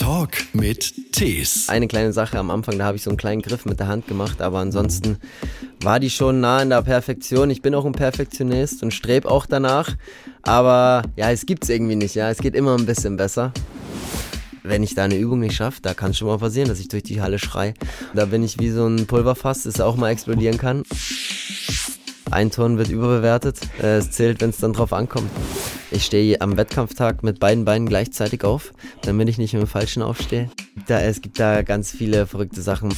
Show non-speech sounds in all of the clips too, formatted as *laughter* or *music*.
Talk mit Tees. Eine kleine Sache am Anfang, da habe ich so einen kleinen Griff mit der Hand gemacht, aber ansonsten war die schon nah in der Perfektion. Ich bin auch ein Perfektionist und strebe auch danach, aber ja, es gibt's irgendwie nicht, ja, es geht immer ein bisschen besser. Wenn ich da eine Übung nicht schaffe, da kann es schon mal passieren, dass ich durch die Halle schrei. Da bin ich wie so ein Pulverfass, das auch mal explodieren kann. Ein Ton wird überbewertet. Äh, es zählt, wenn es dann drauf ankommt. Ich stehe am Wettkampftag mit beiden Beinen gleichzeitig auf, damit ich nicht dem Falschen aufstehe. Da, es gibt da ganz viele verrückte Sachen.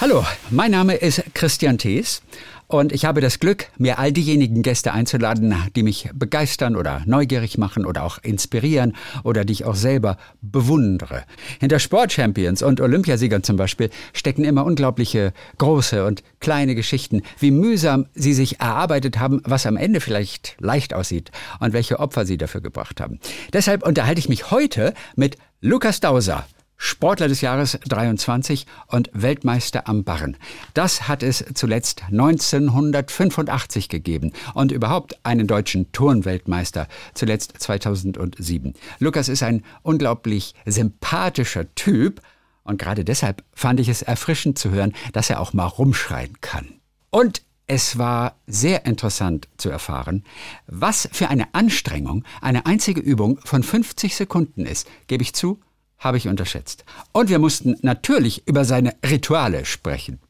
Hallo, mein Name ist Christian Thees und ich habe das Glück, mir all diejenigen Gäste einzuladen, die mich begeistern oder neugierig machen oder auch inspirieren oder die ich auch selber bewundere. Hinter Sportchampions und Olympiasiegern zum Beispiel stecken immer unglaubliche große und kleine Geschichten, wie mühsam sie sich erarbeitet haben, was am Ende vielleicht leicht aussieht und welche Opfer sie dafür gebracht haben. Deshalb unterhalte ich mich heute mit Lukas Dauser. Sportler des Jahres 23 und Weltmeister am Barren. Das hat es zuletzt 1985 gegeben und überhaupt einen deutschen Turnweltmeister, zuletzt 2007. Lukas ist ein unglaublich sympathischer Typ und gerade deshalb fand ich es erfrischend zu hören, dass er auch mal rumschreien kann. Und es war sehr interessant zu erfahren, was für eine Anstrengung eine einzige Übung von 50 Sekunden ist, gebe ich zu, habe ich unterschätzt. Und wir mussten natürlich über seine Rituale sprechen.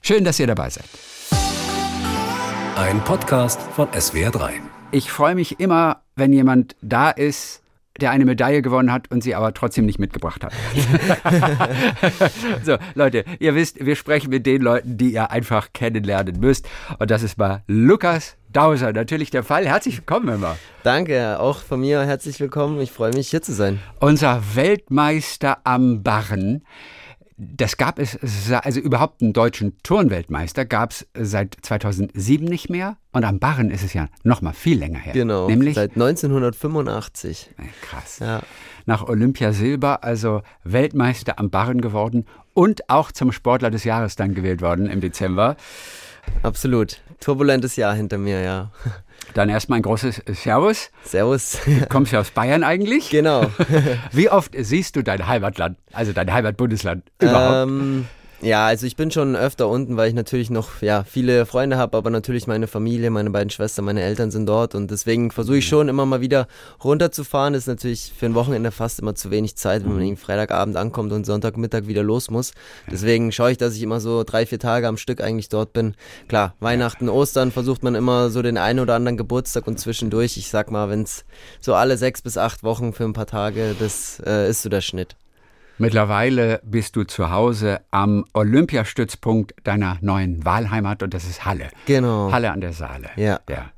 Schön, dass ihr dabei seid. Ein Podcast von SWR3. Ich freue mich immer, wenn jemand da ist, der eine Medaille gewonnen hat und sie aber trotzdem nicht mitgebracht hat. *laughs* so, Leute, ihr wisst, wir sprechen mit den Leuten, die ihr einfach kennenlernen müsst. Und das ist mal Lukas Dauser, natürlich der Fall. Herzlich willkommen immer. Danke, auch von mir herzlich willkommen. Ich freue mich, hier zu sein. Unser Weltmeister am Barren das gab es, also überhaupt einen deutschen Turnweltmeister gab es seit 2007 nicht mehr. Und am Barren ist es ja noch mal viel länger her. Genau, nämlich seit 1985. Krass. Ja. Nach Olympia Silber, also Weltmeister am Barren geworden und auch zum Sportler des Jahres dann gewählt worden im Dezember. Absolut. Turbulentes Jahr hinter mir, ja. Dann erstmal ein großes Servus. Servus. Du kommst ja aus Bayern eigentlich? Genau. *laughs* Wie oft siehst du dein Heimatland, also dein Heimatbundesland überhaupt? Ähm, ja, also ich bin schon öfter unten, weil ich natürlich noch ja, viele Freunde habe, aber natürlich meine Familie, meine beiden Schwestern, meine Eltern sind dort und deswegen versuche ich schon immer mal wieder runterzufahren. Das ist natürlich für ein Wochenende fast immer zu wenig Zeit, wenn man mhm. irgendwie Freitagabend ankommt und Sonntagmittag wieder los muss. Deswegen schaue ich, dass ich immer so drei, vier Tage am Stück eigentlich dort bin. Klar, Weihnachten, Ostern versucht man immer so den einen oder anderen Geburtstag und zwischendurch, ich sag mal, wenn es so alle sechs bis acht Wochen für ein paar Tage, das äh, ist so der Schnitt. Mittlerweile bist du zu Hause am Olympiastützpunkt deiner neuen Wahlheimat und das ist Halle. Genau. Halle an der Saale. Ja. ja.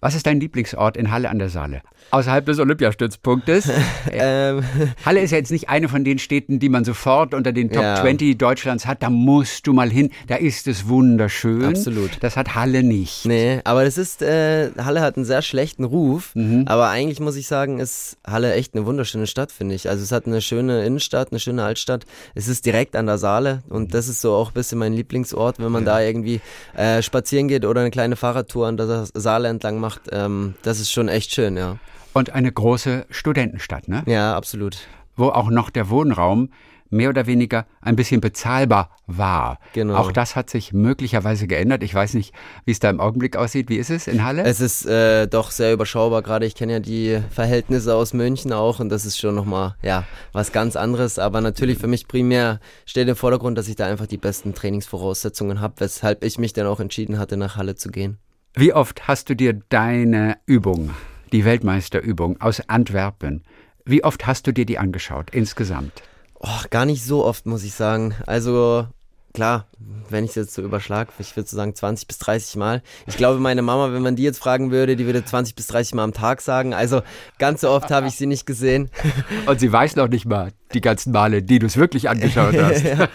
Was ist dein Lieblingsort in Halle an der Saale? Außerhalb des Olympiastützpunktes. *laughs* ähm. Halle ist ja jetzt nicht eine von den Städten, die man sofort unter den Top ja. 20 Deutschlands hat. Da musst du mal hin. Da ist es wunderschön. Absolut. Das hat Halle nicht. Nee, aber das ist, äh, Halle hat einen sehr schlechten Ruf. Mhm. Aber eigentlich muss ich sagen, ist Halle echt eine wunderschöne Stadt, finde ich. Also es hat eine schöne Innenstadt, eine schöne Altstadt. Es ist direkt an der Saale und das ist so auch ein bisschen mein Lieblingsort, wenn man ja. da irgendwie äh, spazieren geht oder eine kleine Fahrradtour an der Saale entlang macht. Ähm, das ist schon echt schön, ja. Und eine große Studentenstadt, ne? Ja, absolut. Wo auch noch der Wohnraum mehr oder weniger ein bisschen bezahlbar war. Genau. Auch das hat sich möglicherweise geändert. Ich weiß nicht, wie es da im Augenblick aussieht. Wie ist es in Halle? Es ist äh, doch sehr überschaubar. Gerade ich kenne ja die Verhältnisse aus München auch und das ist schon nochmal ja, was ganz anderes. Aber natürlich für mich primär steht im Vordergrund, dass ich da einfach die besten Trainingsvoraussetzungen habe, weshalb ich mich dann auch entschieden hatte, nach Halle zu gehen. Wie oft hast du dir deine Übung, die Weltmeisterübung aus Antwerpen, wie oft hast du dir die angeschaut insgesamt? Oh, gar nicht so oft, muss ich sagen. Also klar, wenn ich es jetzt so überschlage, ich würde so sagen 20 bis 30 Mal. Ich glaube, meine Mama, wenn man die jetzt fragen würde, die würde 20 bis 30 Mal am Tag sagen. Also ganz so oft habe ich sie nicht gesehen. *laughs* Und sie weiß noch nicht mal die ganzen Male, die du es wirklich angeschaut *laughs* hast. ja.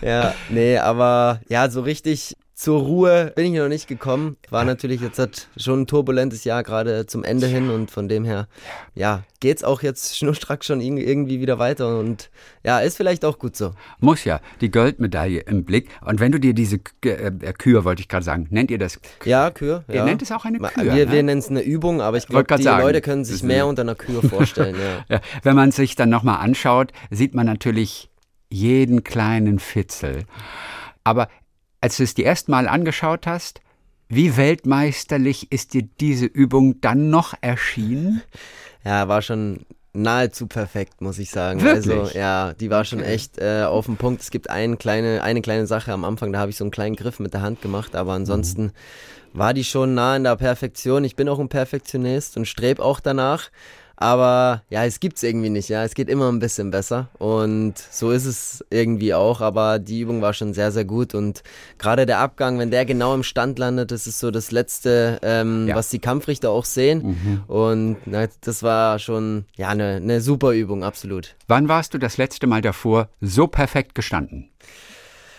*laughs* ja, nee, aber ja, so richtig zur Ruhe bin ich noch nicht gekommen. War natürlich jetzt hat schon ein turbulentes Jahr gerade zum Ende hin und von dem her, ja, geht's auch jetzt *laughs* schnurstracks schon irgendwie wieder weiter und ja, ist vielleicht auch gut so. Muss ja, die Goldmedaille im Blick. Und wenn du dir diese äh, Kür, wollte ich gerade sagen, nennt ihr das? Ja, Kür. Ihr nennt es auch eine Kür. Wir, ne? wir nennen es eine Übung, aber ich glaube, die sagen, Leute können sich mehr unter einer Kür vorstellen. ja. *laughs* ja, wenn man sich dann nochmal anschaut, sieht man natürlich jeden kleinen Fitzel. Aber als du es die erste Mal angeschaut hast, wie weltmeisterlich ist dir diese Übung dann noch erschienen? Ja, war schon nahezu perfekt, muss ich sagen. Wirklich? Also ja, die war schon echt äh, auf dem Punkt. Es gibt eine kleine, eine kleine Sache am Anfang, da habe ich so einen kleinen Griff mit der Hand gemacht, aber ansonsten mhm. war die schon nah in der Perfektion. Ich bin auch ein Perfektionist und strebe auch danach. Aber ja, es gibt's irgendwie nicht, ja. Es geht immer ein bisschen besser. Und so ist es irgendwie auch. Aber die Übung war schon sehr, sehr gut. Und gerade der Abgang, wenn der genau im Stand landet, das ist so das Letzte, ähm, ja. was die Kampfrichter auch sehen. Mhm. Und na, das war schon ja eine, eine super Übung, absolut. Wann warst du das letzte Mal davor so perfekt gestanden?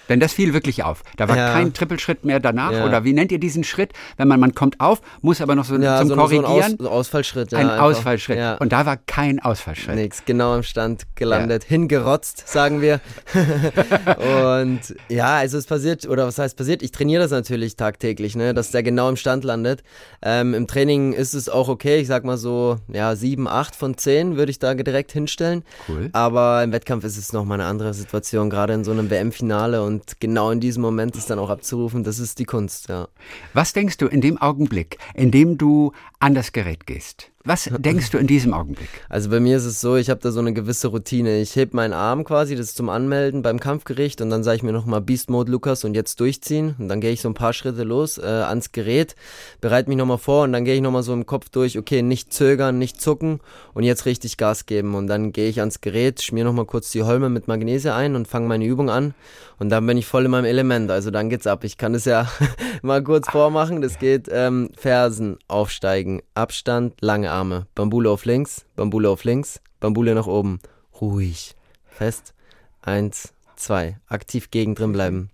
Denn das fiel wirklich auf. Da war ja. kein Trippelschritt mehr danach. Ja. Oder wie nennt ihr diesen Schritt? Wenn man, man kommt auf, muss aber noch so ja, zum so Korrigieren. So ein Aus, Ausfallschritt. ein einfach. Ausfallschritt. Und da war kein Ausfallschritt. Nix, genau im Stand gelandet. Hingerotzt, sagen wir. *laughs* und ja, also es passiert, oder was heißt passiert? Ich trainiere das natürlich tagtäglich, ne, dass der genau im Stand landet. Ähm, Im Training ist es auch okay. Ich sag mal so, ja, sieben, acht von zehn würde ich da direkt hinstellen. Cool. Aber im Wettkampf ist es nochmal eine andere Situation, gerade in so einem WM-Finale und und genau in diesem Moment ist dann auch abzurufen, das ist die Kunst, ja. Was denkst du in dem Augenblick, in dem du an das Gerät gehst? Was *laughs* denkst du in diesem Augenblick? Also bei mir ist es so, ich habe da so eine gewisse Routine. Ich heb meinen Arm quasi, das ist zum Anmelden beim Kampfgericht und dann sage ich mir nochmal Beast Mode Lukas und jetzt durchziehen und dann gehe ich so ein paar Schritte los äh, ans Gerät, bereite mich nochmal vor und dann gehe ich nochmal so im Kopf durch, okay, nicht zögern, nicht zucken und jetzt richtig Gas geben und dann gehe ich ans Gerät, schmier nochmal kurz die Holme mit Magnese ein und fange meine Übung an und dann bin ich voll in meinem Element, also dann geht's ab. Ich kann das ja *laughs* mal kurz vormachen, das geht ähm, Fersen aufsteigen, Abstand, lange Arme. Bambule auf links, Bambule auf links, Bambule nach oben. Ruhig. Fest. Eins, zwei. Aktiv gegen drin bleiben.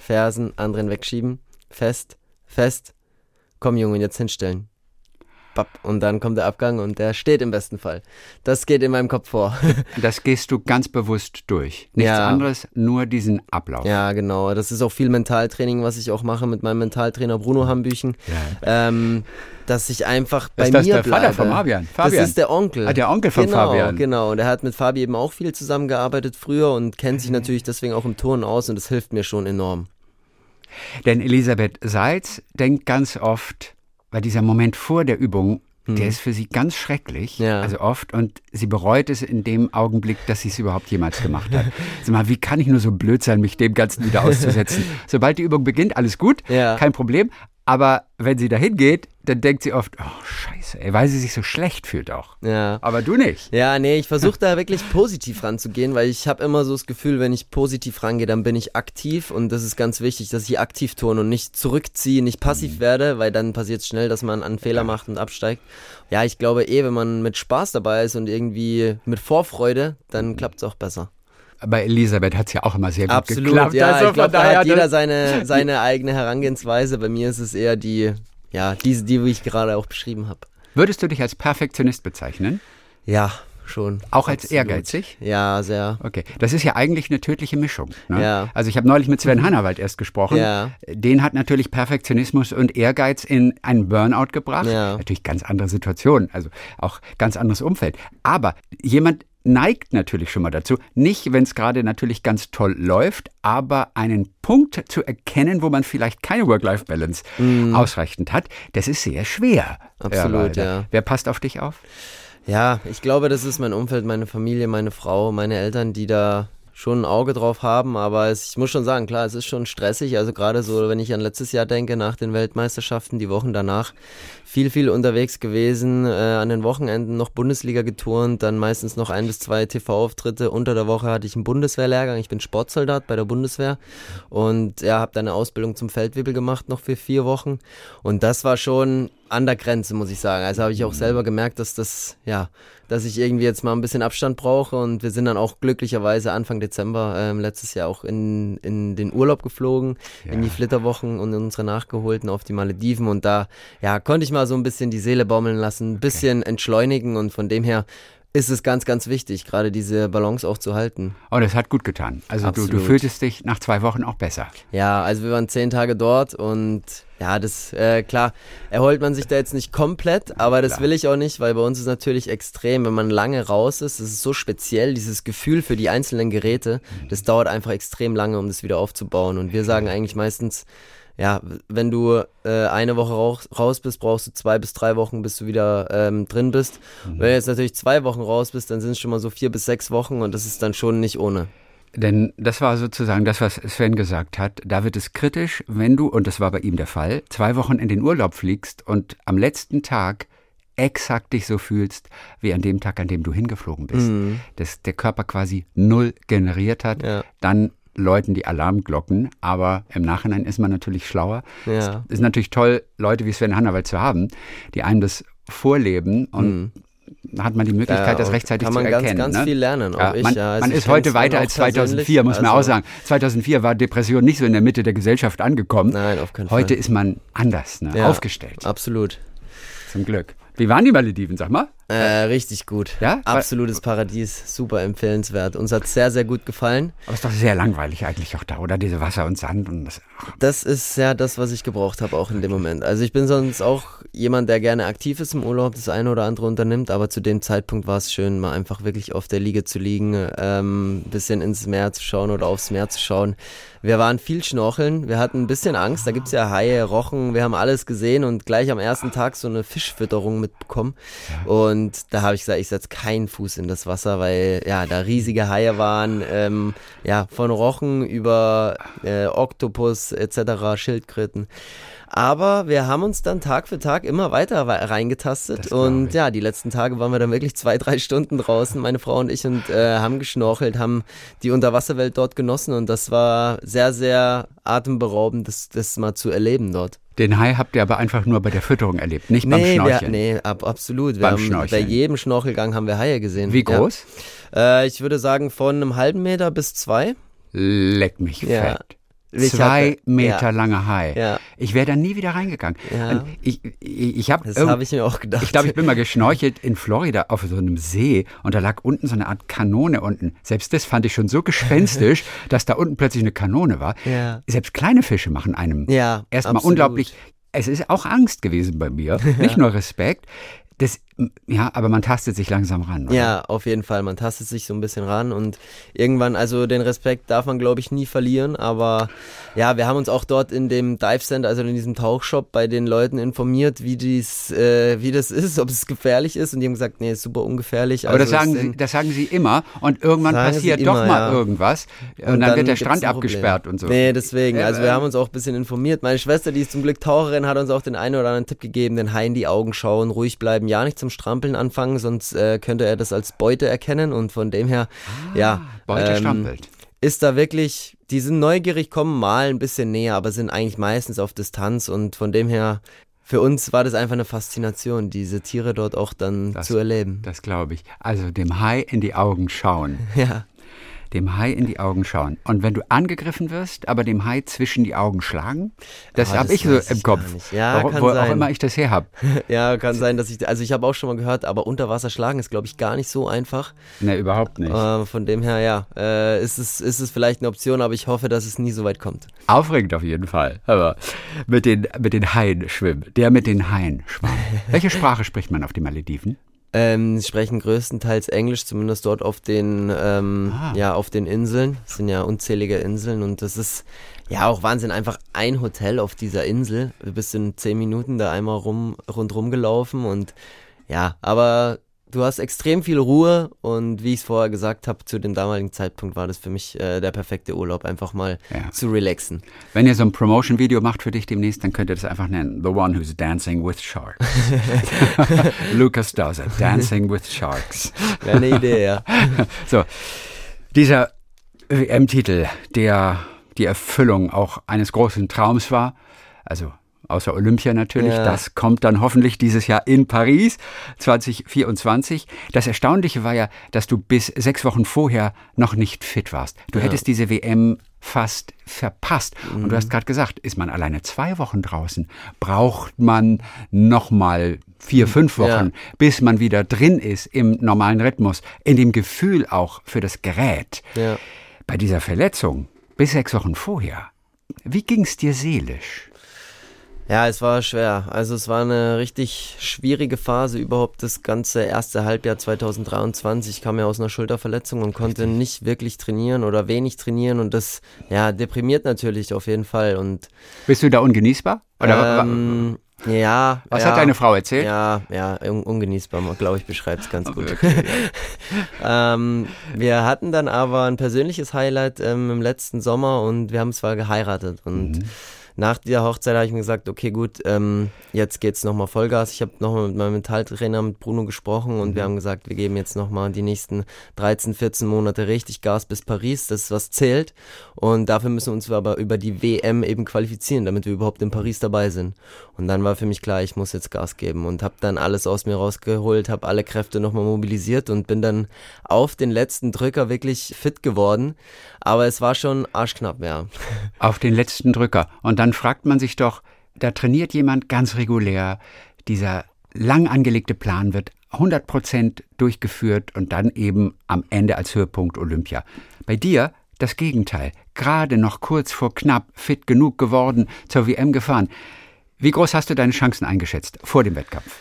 Fersen, anderen wegschieben. Fest, fest. Komm, Junge, jetzt hinstellen. Bap, und dann kommt der Abgang und der steht im besten Fall. Das geht in meinem Kopf vor. *laughs* das gehst du ganz bewusst durch. Nichts ja. anderes, nur diesen Ablauf. Ja, genau. Das ist auch viel Mentaltraining, was ich auch mache mit meinem Mentaltrainer Bruno Hambüchen. Ja. Ähm, dass ich einfach bei ist das mir der bleibe. Vater von Fabian. Fabian. Das ist der Onkel. Ah, der Onkel von genau, Fabian. Genau, und er hat mit Fabi eben auch viel zusammengearbeitet früher und kennt sich natürlich deswegen auch im Turnen aus und das hilft mir schon enorm. Denn Elisabeth Seitz denkt ganz oft, weil dieser Moment vor der Übung, hm. der ist für sie ganz schrecklich, ja. also oft, und sie bereut es in dem Augenblick, dass sie es überhaupt jemals gemacht hat. Sag mal, wie kann ich nur so blöd sein, mich dem Ganzen wieder auszusetzen? *laughs* Sobald die Übung beginnt, alles gut, ja. kein Problem, aber wenn sie dahin geht, dann denkt sie oft, oh scheiße, ey, weil sie sich so schlecht fühlt auch. Ja. Aber du nicht. Ja, nee, ich versuche da wirklich positiv ranzugehen, weil ich habe immer so das Gefühl, wenn ich positiv rangehe, dann bin ich aktiv und das ist ganz wichtig, dass ich aktiv tun und nicht zurückziehe, nicht passiv mhm. werde, weil dann passiert es schnell, dass man einen Fehler macht und absteigt. Ja, ich glaube eh, wenn man mit Spaß dabei ist und irgendwie mit Vorfreude, dann klappt es auch besser bei Elisabeth hat es ja auch immer sehr gut Absolut, geklappt. Ja, also ich glaube, da hat jeder seine, *laughs* seine eigene Herangehensweise. Bei mir ist es eher die, ja, diese, die, wie ich gerade auch beschrieben habe. Würdest du dich als Perfektionist bezeichnen? Ja, schon. Auch als absolut. ehrgeizig? Ja, sehr. Okay. Das ist ja eigentlich eine tödliche Mischung. Ne? Ja. Also ich habe neulich mit Sven Hannawald erst gesprochen. Ja. Den hat natürlich Perfektionismus und Ehrgeiz in einen Burnout gebracht. Ja. Natürlich ganz andere Situation, also auch ganz anderes Umfeld. Aber jemand neigt natürlich schon mal dazu, nicht, wenn es gerade natürlich ganz toll läuft, aber einen Punkt zu erkennen, wo man vielleicht keine Work-Life-Balance mm. ausreichend hat, das ist sehr schwer. Absolut, ja, ja. Wer passt auf dich auf? Ja, ich glaube, das ist mein Umfeld, meine Familie, meine Frau, meine Eltern, die da schon ein Auge drauf haben, aber es, ich muss schon sagen, klar, es ist schon stressig. Also gerade so, wenn ich an letztes Jahr denke, nach den Weltmeisterschaften, die Wochen danach, viel, viel unterwegs gewesen, äh, an den Wochenenden noch Bundesliga geturnt, dann meistens noch ein bis zwei TV-Auftritte. Unter der Woche hatte ich einen Bundeswehrlehrgang, ich bin Sportsoldat bei der Bundeswehr und ja, habe dann eine Ausbildung zum Feldwebel gemacht, noch für vier Wochen. Und das war schon an der Grenze, muss ich sagen. Also habe ich auch selber gemerkt, dass das, ja, dass ich irgendwie jetzt mal ein bisschen Abstand brauche und wir sind dann auch glücklicherweise Anfang Dezember ähm, letztes Jahr auch in, in den Urlaub geflogen, ja. in die Flitterwochen und unsere Nachgeholten auf die Malediven und da, ja, konnte ich mal so ein bisschen die Seele baumeln lassen, ein bisschen okay. entschleunigen und von dem her ist es ganz, ganz wichtig, gerade diese Balance auch zu halten. Und es hat gut getan. Also du, du, fühltest dich nach zwei Wochen auch besser. Ja, also wir waren zehn Tage dort und ja, das, äh, klar, erholt man sich da jetzt nicht komplett, aber das klar. will ich auch nicht, weil bei uns ist natürlich extrem, wenn man lange raus ist, das ist so speziell, dieses Gefühl für die einzelnen Geräte, mhm. das dauert einfach extrem lange, um das wieder aufzubauen. Und wir sagen eigentlich meistens, ja, wenn du äh, eine Woche raus, raus bist, brauchst du zwei bis drei Wochen, bis du wieder ähm, drin bist. Mhm. Wenn du jetzt natürlich zwei Wochen raus bist, dann sind es schon mal so vier bis sechs Wochen und das ist dann schon nicht ohne. Denn das war sozusagen das, was Sven gesagt hat. Da wird es kritisch, wenn du, und das war bei ihm der Fall, zwei Wochen in den Urlaub fliegst und am letzten Tag exakt dich so fühlst, wie an dem Tag, an dem du hingeflogen bist. Mhm. Dass der Körper quasi null generiert hat, ja. dann läuten die Alarmglocken, aber im Nachhinein ist man natürlich schlauer. Ja. Es ist natürlich toll, Leute wie Sven Hannawald zu haben, die einem das vorleben und mhm. Hat man die Möglichkeit, ja, das rechtzeitig zu erkennen. Kann man ganz, ganz ne? viel lernen. Ja, man, ja, also man ist heute weiter als 2004, muss man also auch sagen. 2004 war Depression nicht so in der Mitte der Gesellschaft angekommen. Nein, auf keinen Fall. Heute ist man anders, ne? aufgestellt. Absolut. Zum Glück. Wie waren die Malediven, sag mal? Äh, richtig gut. Ja? Absolutes Paradies, super empfehlenswert. Uns hat sehr, sehr gut gefallen. Aber ist doch sehr langweilig eigentlich auch da, oder? Diese Wasser und Sand und das. Das ist ja das, was ich gebraucht habe, auch in dem Moment. Also ich bin sonst auch jemand, der gerne aktiv ist im Urlaub, das eine oder andere unternimmt, aber zu dem Zeitpunkt war es schön, mal einfach wirklich auf der Liege zu liegen, ähm, bisschen ins Meer zu schauen oder aufs Meer zu schauen. Wir waren viel schnorcheln, wir hatten ein bisschen Angst, da gibt's ja Haie, Rochen, wir haben alles gesehen und gleich am ersten Tag so eine Fischfütterung mitbekommen. Und da habe ich gesagt, ich setze keinen Fuß in das Wasser, weil ja, da riesige Haie waren, ähm, ja, von Rochen über äh, Oktopus etc., Schildkröten. Aber wir haben uns dann Tag für Tag immer weiter reingetastet und ja, die letzten Tage waren wir dann wirklich zwei, drei Stunden draußen, meine Frau und ich, und äh, haben geschnorchelt, haben die Unterwasserwelt dort genossen und das war sehr, sehr atemberaubend, das, das mal zu erleben dort. Den Hai habt ihr aber einfach nur bei der Fütterung erlebt, nicht nee, beim Schnorcheln. Wir, nee, ab, absolut. Beim haben, Schnorcheln. Bei jedem Schnorchelgang haben wir Haie gesehen. Wie groß? Ja. Äh, ich würde sagen von einem halben Meter bis zwei. Leck mich ja. fett. Zwei Meter ja. lange Hai. Ja. Ich wäre da nie wieder reingegangen. Ja. Ich, ich, ich hab das habe ich mir auch gedacht. Ich glaube, ich bin mal geschnorchelt in Florida auf so einem See und da lag unten so eine Art Kanone unten. Selbst das fand ich schon so gespenstisch, *laughs* dass da unten plötzlich eine Kanone war. Ja. Selbst kleine Fische machen einem erstmal unglaublich. Es ist auch Angst gewesen bei mir, *laughs* nicht nur Respekt. Das, ja, aber man tastet sich langsam ran. Oder? Ja, auf jeden Fall. Man tastet sich so ein bisschen ran und irgendwann, also den Respekt darf man, glaube ich, nie verlieren. Aber ja, wir haben uns auch dort in dem Dive Center, also in diesem Tauchshop, bei den Leuten informiert, wie dies, äh, wie das ist, *laughs* ob es gefährlich ist. Und die haben gesagt, nee, ist super ungefährlich. Aber also das, sagen sie, das sagen sie immer. Und irgendwann passiert immer, doch mal ja. irgendwas. Und, und dann, dann, wird der Strand abgesperrt und so. Nee, deswegen. Also wir haben uns auch ein bisschen informiert. Meine Schwester, die ist zum Glück Taucherin, hat uns auch den einen oder anderen Tipp gegeben, den Hai in die Augen schauen, ruhig bleiben, ja nicht zum Strampeln anfangen, sonst äh, könnte er das als Beute erkennen und von dem her, ah, ja. Beute ähm, strampelt. Ist da wirklich, die sind neugierig, kommen mal ein bisschen näher, aber sind eigentlich meistens auf Distanz und von dem her für uns war das einfach eine Faszination, diese Tiere dort auch dann das, zu erleben. Das glaube ich. Also dem Hai in die Augen schauen. *laughs* Ja dem Hai in die Augen schauen. Und wenn du angegriffen wirst, aber dem Hai zwischen die Augen schlagen, das oh, habe ich so im Kopf. Ja, wo, kann wo sein. auch immer ich das her habe. *laughs* ja, kann sein, dass ich, also ich habe auch schon mal gehört, aber unter Wasser schlagen ist, glaube ich, gar nicht so einfach. Ne, überhaupt nicht. Äh, von dem her, ja, äh, ist, es, ist es vielleicht eine Option, aber ich hoffe, dass es nie so weit kommt. Aufregend auf jeden Fall. Aber mit den, mit den Haien schwimmen. Der mit den Haien schwamm. *laughs* Welche Sprache spricht man auf den Malediven? Ähm, sie sprechen größtenteils Englisch, zumindest dort auf den, ähm, ah. ja, auf den Inseln. Es sind ja unzählige Inseln und das ist ja auch Wahnsinn. Einfach ein Hotel auf dieser Insel. Du bist in zehn Minuten da einmal rum, rundrum gelaufen und ja, aber du hast extrem viel Ruhe und wie ich es vorher gesagt habe, zu dem damaligen Zeitpunkt war das für mich äh, der perfekte Urlaub, einfach mal ja. zu relaxen. Wenn ihr so ein Promotion-Video macht für dich demnächst, dann könnt ihr das einfach nennen, The One Who's Dancing with Sharks. *laughs* Lucas Dawson, Dancing with Sharks. Wäre eine Idee, ja. *laughs* so, dieser WM-Titel, der die Erfüllung auch eines großen Traums war, also außer Olympia natürlich. Ja. Das kommt dann hoffentlich dieses Jahr in Paris 2024. Das Erstaunliche war ja, dass du bis sechs Wochen vorher noch nicht fit warst. Du Ja. hättest diese WM fast verpasst. Und Mhm. du hast gerade gesagt, ist man alleine zwei Wochen draußen, braucht man noch mal vier, fünf Wochen, Ja. bis man wieder drin ist im normalen Rhythmus, in dem Gefühl auch für das Gerät. Bei dieser Verletzung, bis sechs Wochen vorher, wie ging's dir seelisch? Ja, es war schwer. Also es war eine richtig schwierige Phase überhaupt das ganze erste Halbjahr 2023. Ich kam ja aus einer Schulterverletzung und konnte nicht wirklich trainieren oder wenig trainieren und das ja deprimiert natürlich auf jeden Fall und Bist du da ungenießbar? Oder ähm, ja. was ja, hat deine Frau erzählt? Ja, ja, un ungenießbar, glaube ich, beschreibt es ganz gut. Okay, *laughs* ähm, wir hatten dann aber ein persönliches Highlight ähm, im letzten Sommer und wir haben zwar geheiratet und Mhm. Nach dieser Hochzeit habe ich mir gesagt, okay gut, ähm, jetzt geht's nochmal Vollgas. Ich habe nochmal mit meinem Mentaltrainer, mit Bruno gesprochen und wir Mhm. haben gesagt, wir geben jetzt nochmal die nächsten 13, 14 Monate richtig Gas bis Paris, das ist was zählt und dafür müssen wir uns aber über die WM eben qualifizieren, damit wir überhaupt in Paris dabei sind. Und dann war für mich klar, ich muss jetzt Gas geben und habe dann alles aus mir rausgeholt, habe alle Kräfte nochmal mobilisiert und bin dann auf den letzten Drücker wirklich fit geworden. Aber es war schon arschknapp, ja. Auf den letzten Drücker. Und dann fragt man sich doch, da trainiert jemand ganz regulär, dieser lang angelegte Plan wird 100 Prozent durchgeführt und dann eben am Ende als Höhepunkt Olympia. Bei dir das Gegenteil. Gerade noch kurz vor knapp fit genug geworden, zur WM gefahren. Wie groß hast du deine Chancen eingeschätzt vor dem Wettkampf?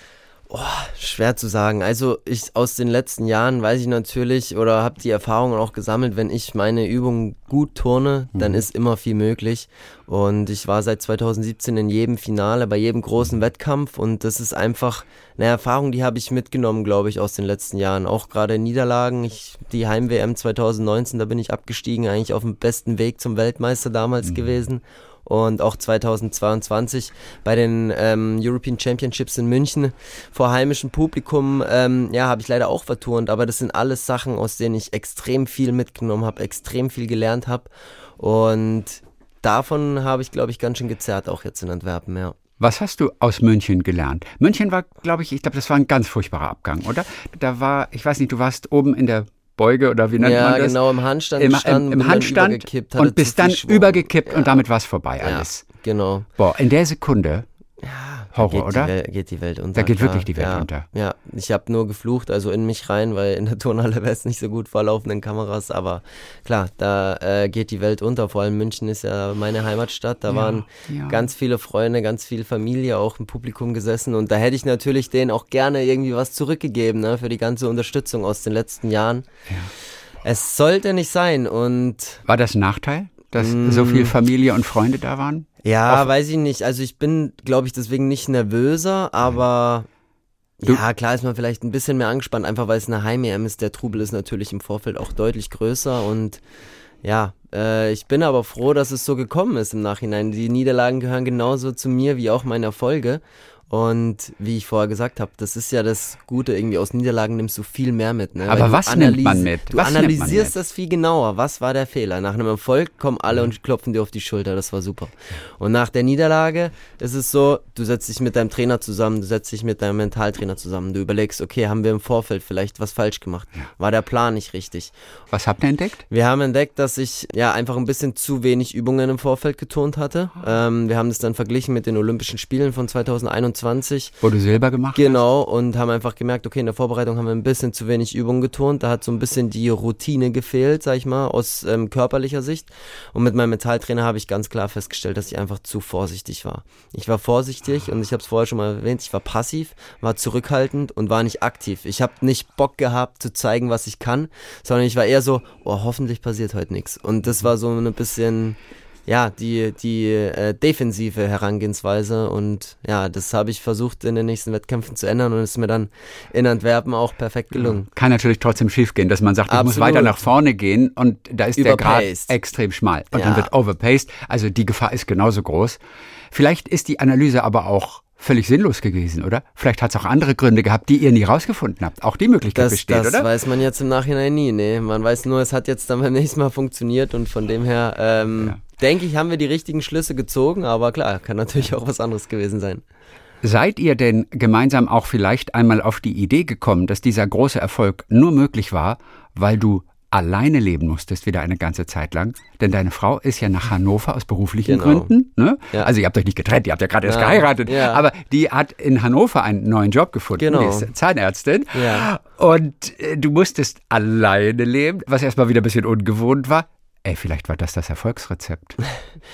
Schwer zu sagen. Also ich aus den letzten Jahren weiß ich natürlich oder habe die Erfahrungen auch gesammelt, wenn ich meine Übungen gut turne, dann ist immer viel möglich. Und ich war seit 2017 in jedem Finale, bei jedem großen Wettkampf und das ist einfach eine Erfahrung, die habe ich mitgenommen, glaube ich, aus den letzten Jahren. Auch gerade Niederlagen. Ich, die Heim-WM 2019, da bin ich abgestiegen, eigentlich auf dem besten Weg zum Weltmeister damals gewesen und auch 2022 bei den ähm, European Championships in München vor heimischem Publikum, ähm, ja, habe ich leider auch verturnt, aber das sind alles Sachen, aus denen ich extrem viel mitgenommen habe, extrem viel gelernt habe und davon habe ich, glaube ich, ganz schön gezerrt, auch jetzt in Antwerpen, ja. Was hast du aus München gelernt? München war, glaube ich, ich glaube, das war ein ganz furchtbarer Abgang, oder? Da war, ich weiß nicht, du warst oben in der Beuge oder wie nennt ja, man das? genau, im Handstand Im, im, im Handstand und viel dann Schwung. übergekippt Ja. und damit war es vorbei Ja, alles. genau. Boah, in der Sekunde, Horror, geht oder? Die Welt, geht die Welt unter. Da geht klar. wirklich die Welt ja, unter. Ja, ich habe nur geflucht, also in mich rein, weil in der Turnhalle wäre es nicht so gut vor laufenden Kameras. Aber klar, da äh, geht die Welt unter. Vor allem München ist ja meine Heimatstadt. Da Ja, waren ja. ganz viele Freunde, ganz viel Familie auch im Publikum gesessen. Und da hätte ich natürlich denen auch gerne irgendwie was zurückgegeben ne, für die ganze Unterstützung aus den letzten Jahren. Es sollte nicht sein. Und War das ein Nachteil, dass Mm. so viel Familie und Freunde da waren? Ja, weiß ich nicht. Also ich bin, glaube ich, deswegen nicht nervöser, aber Du- ja, klar ist man vielleicht ein bisschen mehr angespannt, einfach weil es eine Heim-EM ist. Der Trubel ist natürlich im Vorfeld auch deutlich größer und ja, äh, ich bin aber froh, dass es so gekommen ist im Nachhinein. Die Niederlagen gehören genauso zu mir wie auch meine Erfolge. Und wie ich vorher gesagt habe, das ist ja das Gute, irgendwie aus Niederlagen nimmst du viel mehr mit. Ne? Aber was nimmt man mit? Du Was analysierst das viel genauer. Was war der Fehler? Nach einem Erfolg kommen alle und klopfen dir auf die Schulter. Das war super. Und nach der Niederlage ist es so, du setzt dich mit deinem Trainer zusammen, du setzt dich mit deinem Mentaltrainer zusammen. Du überlegst, okay, haben wir im Vorfeld vielleicht was falsch gemacht? War der Plan nicht richtig? Was habt ihr entdeckt? Wir haben entdeckt, dass ich ja einfach ein bisschen zu wenig Übungen im Vorfeld geturnt hatte. Ähm, wir haben das dann verglichen mit den Olympischen Spielen von 2021. Wo du Silber gemacht Genau, und haben einfach gemerkt, okay, in der Vorbereitung haben wir ein bisschen zu wenig Übungen geturnt. Da hat so ein bisschen die Routine gefehlt, sag ich mal, aus ähm, körperlicher Sicht. Und mit meinem Metalltrainer habe ich ganz klar festgestellt, dass ich einfach zu vorsichtig war. Ich war vorsichtig und ich habe es vorher schon mal erwähnt, ich war passiv, war zurückhaltend und war nicht aktiv. Ich habe nicht Bock gehabt zu zeigen, was ich kann, sondern ich war eher so, oh, hoffentlich passiert heute nichts. Und das war so ein bisschen ja, die, die äh, defensive Herangehensweise und ja, das habe ich versucht in den nächsten Wettkämpfen zu ändern und es ist mir dann in Antwerpen auch perfekt gelungen. Kann natürlich trotzdem schiefgehen, dass man sagt, ich muss Absolut. weiter nach vorne gehen und da ist der Grad Überpaced. extrem schmal. Und dann Ja. wird overpaced. Also die Gefahr ist genauso groß. Vielleicht ist die Analyse aber auch völlig sinnlos gewesen, oder? Vielleicht hat es auch andere Gründe gehabt, die ihr nie rausgefunden habt. Auch die Möglichkeit Das, besteht, das oder? weiß man jetzt im Nachhinein nie, nee. Man weiß nur, es hat jetzt dann beim *laughs* nächsten Mal funktioniert und von dem her, ähm, denke ich, haben wir die richtigen Schlüsse gezogen, aber klar, kann natürlich auch was anderes gewesen sein. Seid ihr denn gemeinsam auch vielleicht einmal auf die Idee gekommen, dass dieser große Erfolg nur möglich war, weil du alleine leben musstest wieder eine ganze Zeit lang? Denn deine Frau ist ja nach Hannover aus beruflichen Genau. Gründen. Ne? Ja. Also ihr habt euch nicht getrennt, ihr habt ja gerade erst Nein. geheiratet. Ja. Aber die hat in Hannover einen neuen Job gefunden. Genau. Die ist Zahnärztin. Ja. Und äh, du musstest alleine leben, was erstmal wieder ein bisschen ungewohnt war. Ey, vielleicht war das das Erfolgsrezept.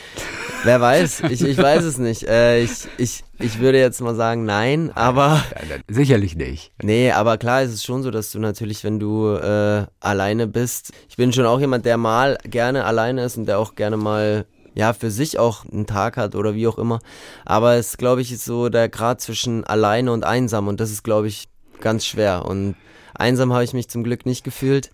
*laughs* Wer weiß, ich, ich weiß es nicht. Äh, ich, ich, ich würde jetzt mal sagen, nein, aber Nein, Sicherlich nicht. nee, aber klar ist es schon so, dass du natürlich, wenn du äh, alleine bist, ich bin schon auch jemand, der mal gerne alleine ist und der auch gerne mal ja für sich auch einen Tag hat oder wie auch immer. Aber es glaube ich ist so der Grad zwischen alleine und einsam und das ist glaube ich ganz schwer und Einsam habe ich mich zum Glück nicht gefühlt.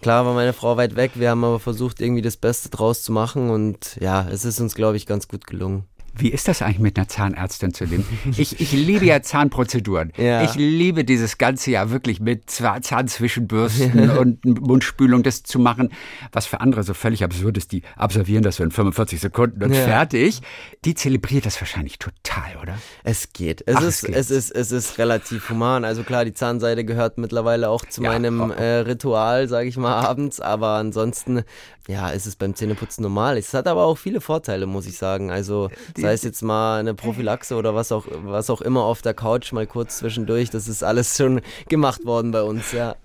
Klar war meine Frau weit weg, wir haben aber versucht, irgendwie das Beste draus zu machen und ja, es ist uns, glaube ich, ganz gut gelungen. Wie ist das eigentlich mit einer Zahnärztin zu leben? Ich, ich liebe ja Zahnprozeduren. *laughs* Ja. Ich liebe dieses ganze Jahr wirklich mit Zahnzwischenbürsten *laughs* und Mundspülung das zu machen, was für andere so völlig absurd ist. Die absolvieren das so in 45 Sekunden und Ja. fertig. Die zelebriert das wahrscheinlich total, oder? Es geht. Es, Ach, es ist, geht. es, ist, es ist relativ human. Also klar, die Zahnseide gehört mittlerweile auch zu Ja, meinem äh, Ritual, sage ich mal, abends. Aber ansonsten, ja, ist es beim Zähneputzen normal. Es hat aber auch viele Vorteile, muss ich sagen. Also sei es jetzt mal eine Prophylaxe oder was auch, was auch immer auf der Couch mal kurz zwischendurch. Das ist alles schon gemacht worden bei uns, ja.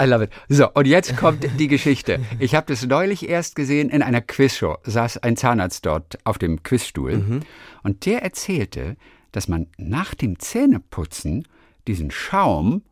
I love it. So, und jetzt kommt die Geschichte. Ich habe das neulich erst gesehen in einer Quizshow. Saß ein Zahnarzt dort auf dem Quizstuhl und der erzählte, dass man nach dem Zähneputzen diesen Schaum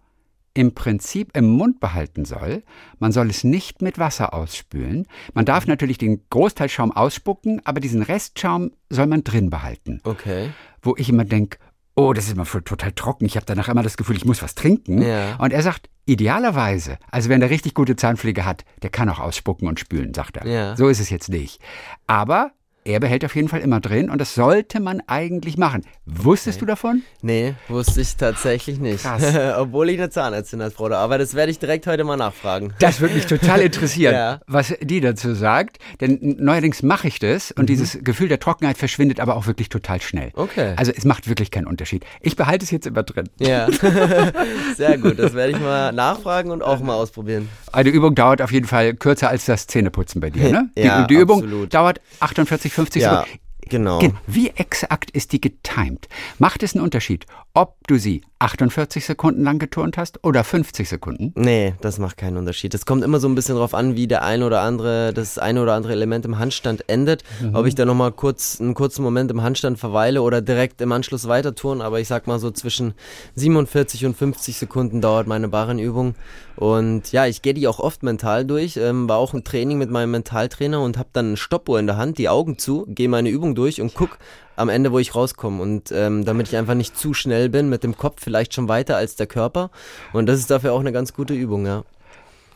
im Prinzip im Mund behalten soll. Man soll es nicht mit Wasser ausspülen. Man darf natürlich den Großteil Schaum ausspucken, aber diesen Restschaum soll man drin behalten. Okay. Wo ich immer denke, oh, das ist immer voll total trocken. Ich habe danach immer das Gefühl, ich muss was trinken. Ja. Und er sagt, idealerweise, also wenn der richtig gute Zahnpflege hat, der kann auch ausspucken und spülen, sagt er. Ja. So ist es jetzt nicht. Aber er behält auf jeden Fall immer drin und das sollte man eigentlich machen. Wusstest du davon? Nee, wusste ich tatsächlich nicht. Krass. *laughs* Obwohl ich eine Zahnärztin als Frau da. Aber das werde ich direkt heute mal nachfragen. Das würde mich total *laughs* interessieren, Ja. was die dazu sagt. Denn neuerdings mache ich das und dieses Gefühl der Trockenheit verschwindet aber auch wirklich total schnell. Mhm. Okay. Also es macht wirklich keinen Unterschied. Ich behalte es jetzt immer drin. Ja, *laughs* sehr gut. Das werde ich mal nachfragen und auch mal ausprobieren. Eine Übung dauert auf jeden Fall kürzer als das Zähneputzen bei dir, ne? Ja, die, die Übung absolut. dauert 48, 50 Ja, Sekunden. genau. Gen- Wie exakt ist die getimed? Macht es einen Unterschied, ob du sie 48 Sekunden lang geturnt hast oder 50 Sekunden? Nee, das macht keinen Unterschied. Es kommt immer so ein bisschen drauf an, wie der ein oder andere, das eine oder andere Element im Handstand endet. Ob ich da nochmal kurz, einen kurzen Moment im Handstand verweile oder direkt im Anschluss weiter turn. Aber ich sag mal so zwischen 47 und 50 Sekunden dauert meine Barrenübung. Und ja, ich gehe die auch oft mental durch. Ähm, war auch ein Training mit meinem Mentaltrainer und habe dann eine Stoppuhr in der Hand, die Augen zu, gehe meine Übung durch und guck am Ende, wo ich rauskomme. Und ähm, damit ich einfach nicht zu schnell bin, mit dem Kopf vielleicht schon weiter als der Körper. Und das ist dafür auch eine ganz gute Übung, ja.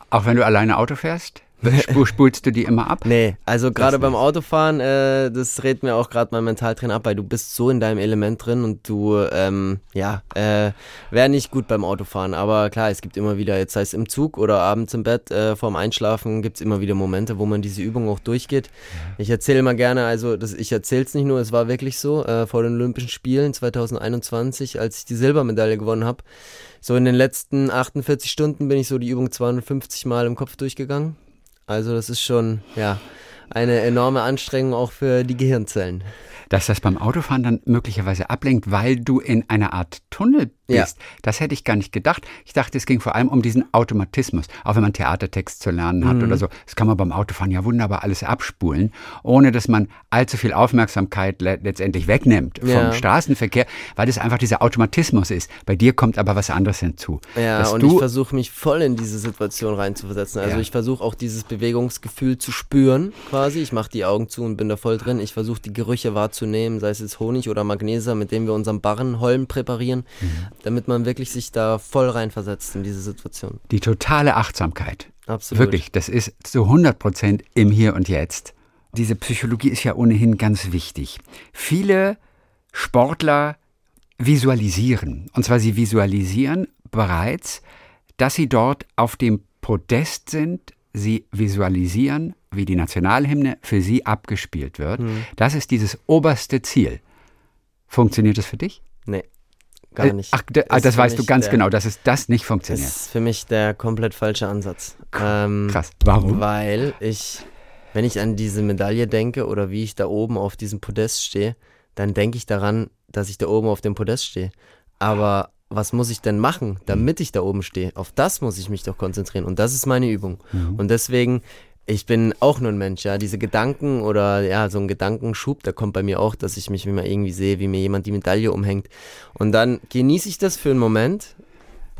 Auch wenn du alleine Auto fährst? Spul, spulst du die immer ab? Nee, also gerade beim Autofahren, äh, das rät mir auch gerade mein Mentaltrainer ab, weil du bist so in deinem Element drin und du, ähm, ja, äh, wäre nicht gut beim Autofahren. Aber klar, es gibt immer wieder, jetzt sei es im Zug oder abends im Bett, äh, vorm Einschlafen, gibt's immer wieder Momente, wo man diese Übung auch durchgeht. Ich erzähle mal gerne, also das, ich erzähle es nicht nur, es war wirklich so, äh, vor den Olympischen Spielen 2021, als ich die Silbermedaille gewonnen habe. So in den letzten 48 Stunden bin ich so die Übung 250 Mal im Kopf durchgegangen. Also das ist schon, ja, eine enorme Anstrengung auch für die Gehirnzellen. Dass das beim Autofahren dann möglicherweise ablenkt, weil du in einer Art Tunnel Ja. bist. Das hätte ich gar nicht gedacht. Ich dachte, es ging vor allem um diesen Automatismus. Auch wenn man Theatertext zu lernen Mhm. hat oder so. Das kann man beim Autofahren ja wunderbar alles abspulen, ohne dass man allzu viel Aufmerksamkeit le letztendlich wegnimmt vom Ja. Straßenverkehr, weil das einfach dieser Automatismus ist. Bei dir kommt aber was anderes hinzu. Ja, Dass und ich versuche mich voll in diese Situation reinzuversetzen. Also Ja. ich versuche auch dieses Bewegungsgefühl zu spüren, quasi. Ich mache die Augen zu und bin da voll drin. Ich versuche die Gerüche wahrzunehmen, sei es jetzt Honig oder Magnesia, mit dem wir unseren Barrenholm präparieren, Mhm. Damit man wirklich sich da voll reinversetzt in diese Situation. die totale Achtsamkeit. Absolut. Wirklich, das ist zu 100 Prozent im Hier und Jetzt. Diese Psychologie ist ja ohnehin ganz wichtig. Viele Sportler visualisieren. Und zwar sie visualisieren bereits, dass sie dort auf dem Podest sind, Sie visualisieren, wie die Nationalhymne für Sie abgespielt wird. Mhm. Das ist dieses oberste Ziel. Funktioniert das für dich? Nee. Gar nicht. Ach, das, das weißt du ganz der, genau, dass es das nicht funktioniert. Das ist für mich der komplett falsche Ansatz. Ähm, Krass. Warum? Weil ich, wenn ich an diese Medaille denke oder wie ich da oben auf diesem Podest stehe, dann denke ich daran, dass ich da oben auf dem Podest stehe. Aber was muss ich denn machen, damit ich da oben stehe? Auf das muss ich mich doch konzentrieren. Und das ist meine Übung. Mhm. Und deswegen, ich bin auch nur ein Mensch, ja. Diese Gedanken oder ja, so ein Gedankenschub, der kommt bei mir auch, dass ich mich immer irgendwie sehe, wie mir jemand die Medaille umhängt. Und dann genieße ich das für einen Moment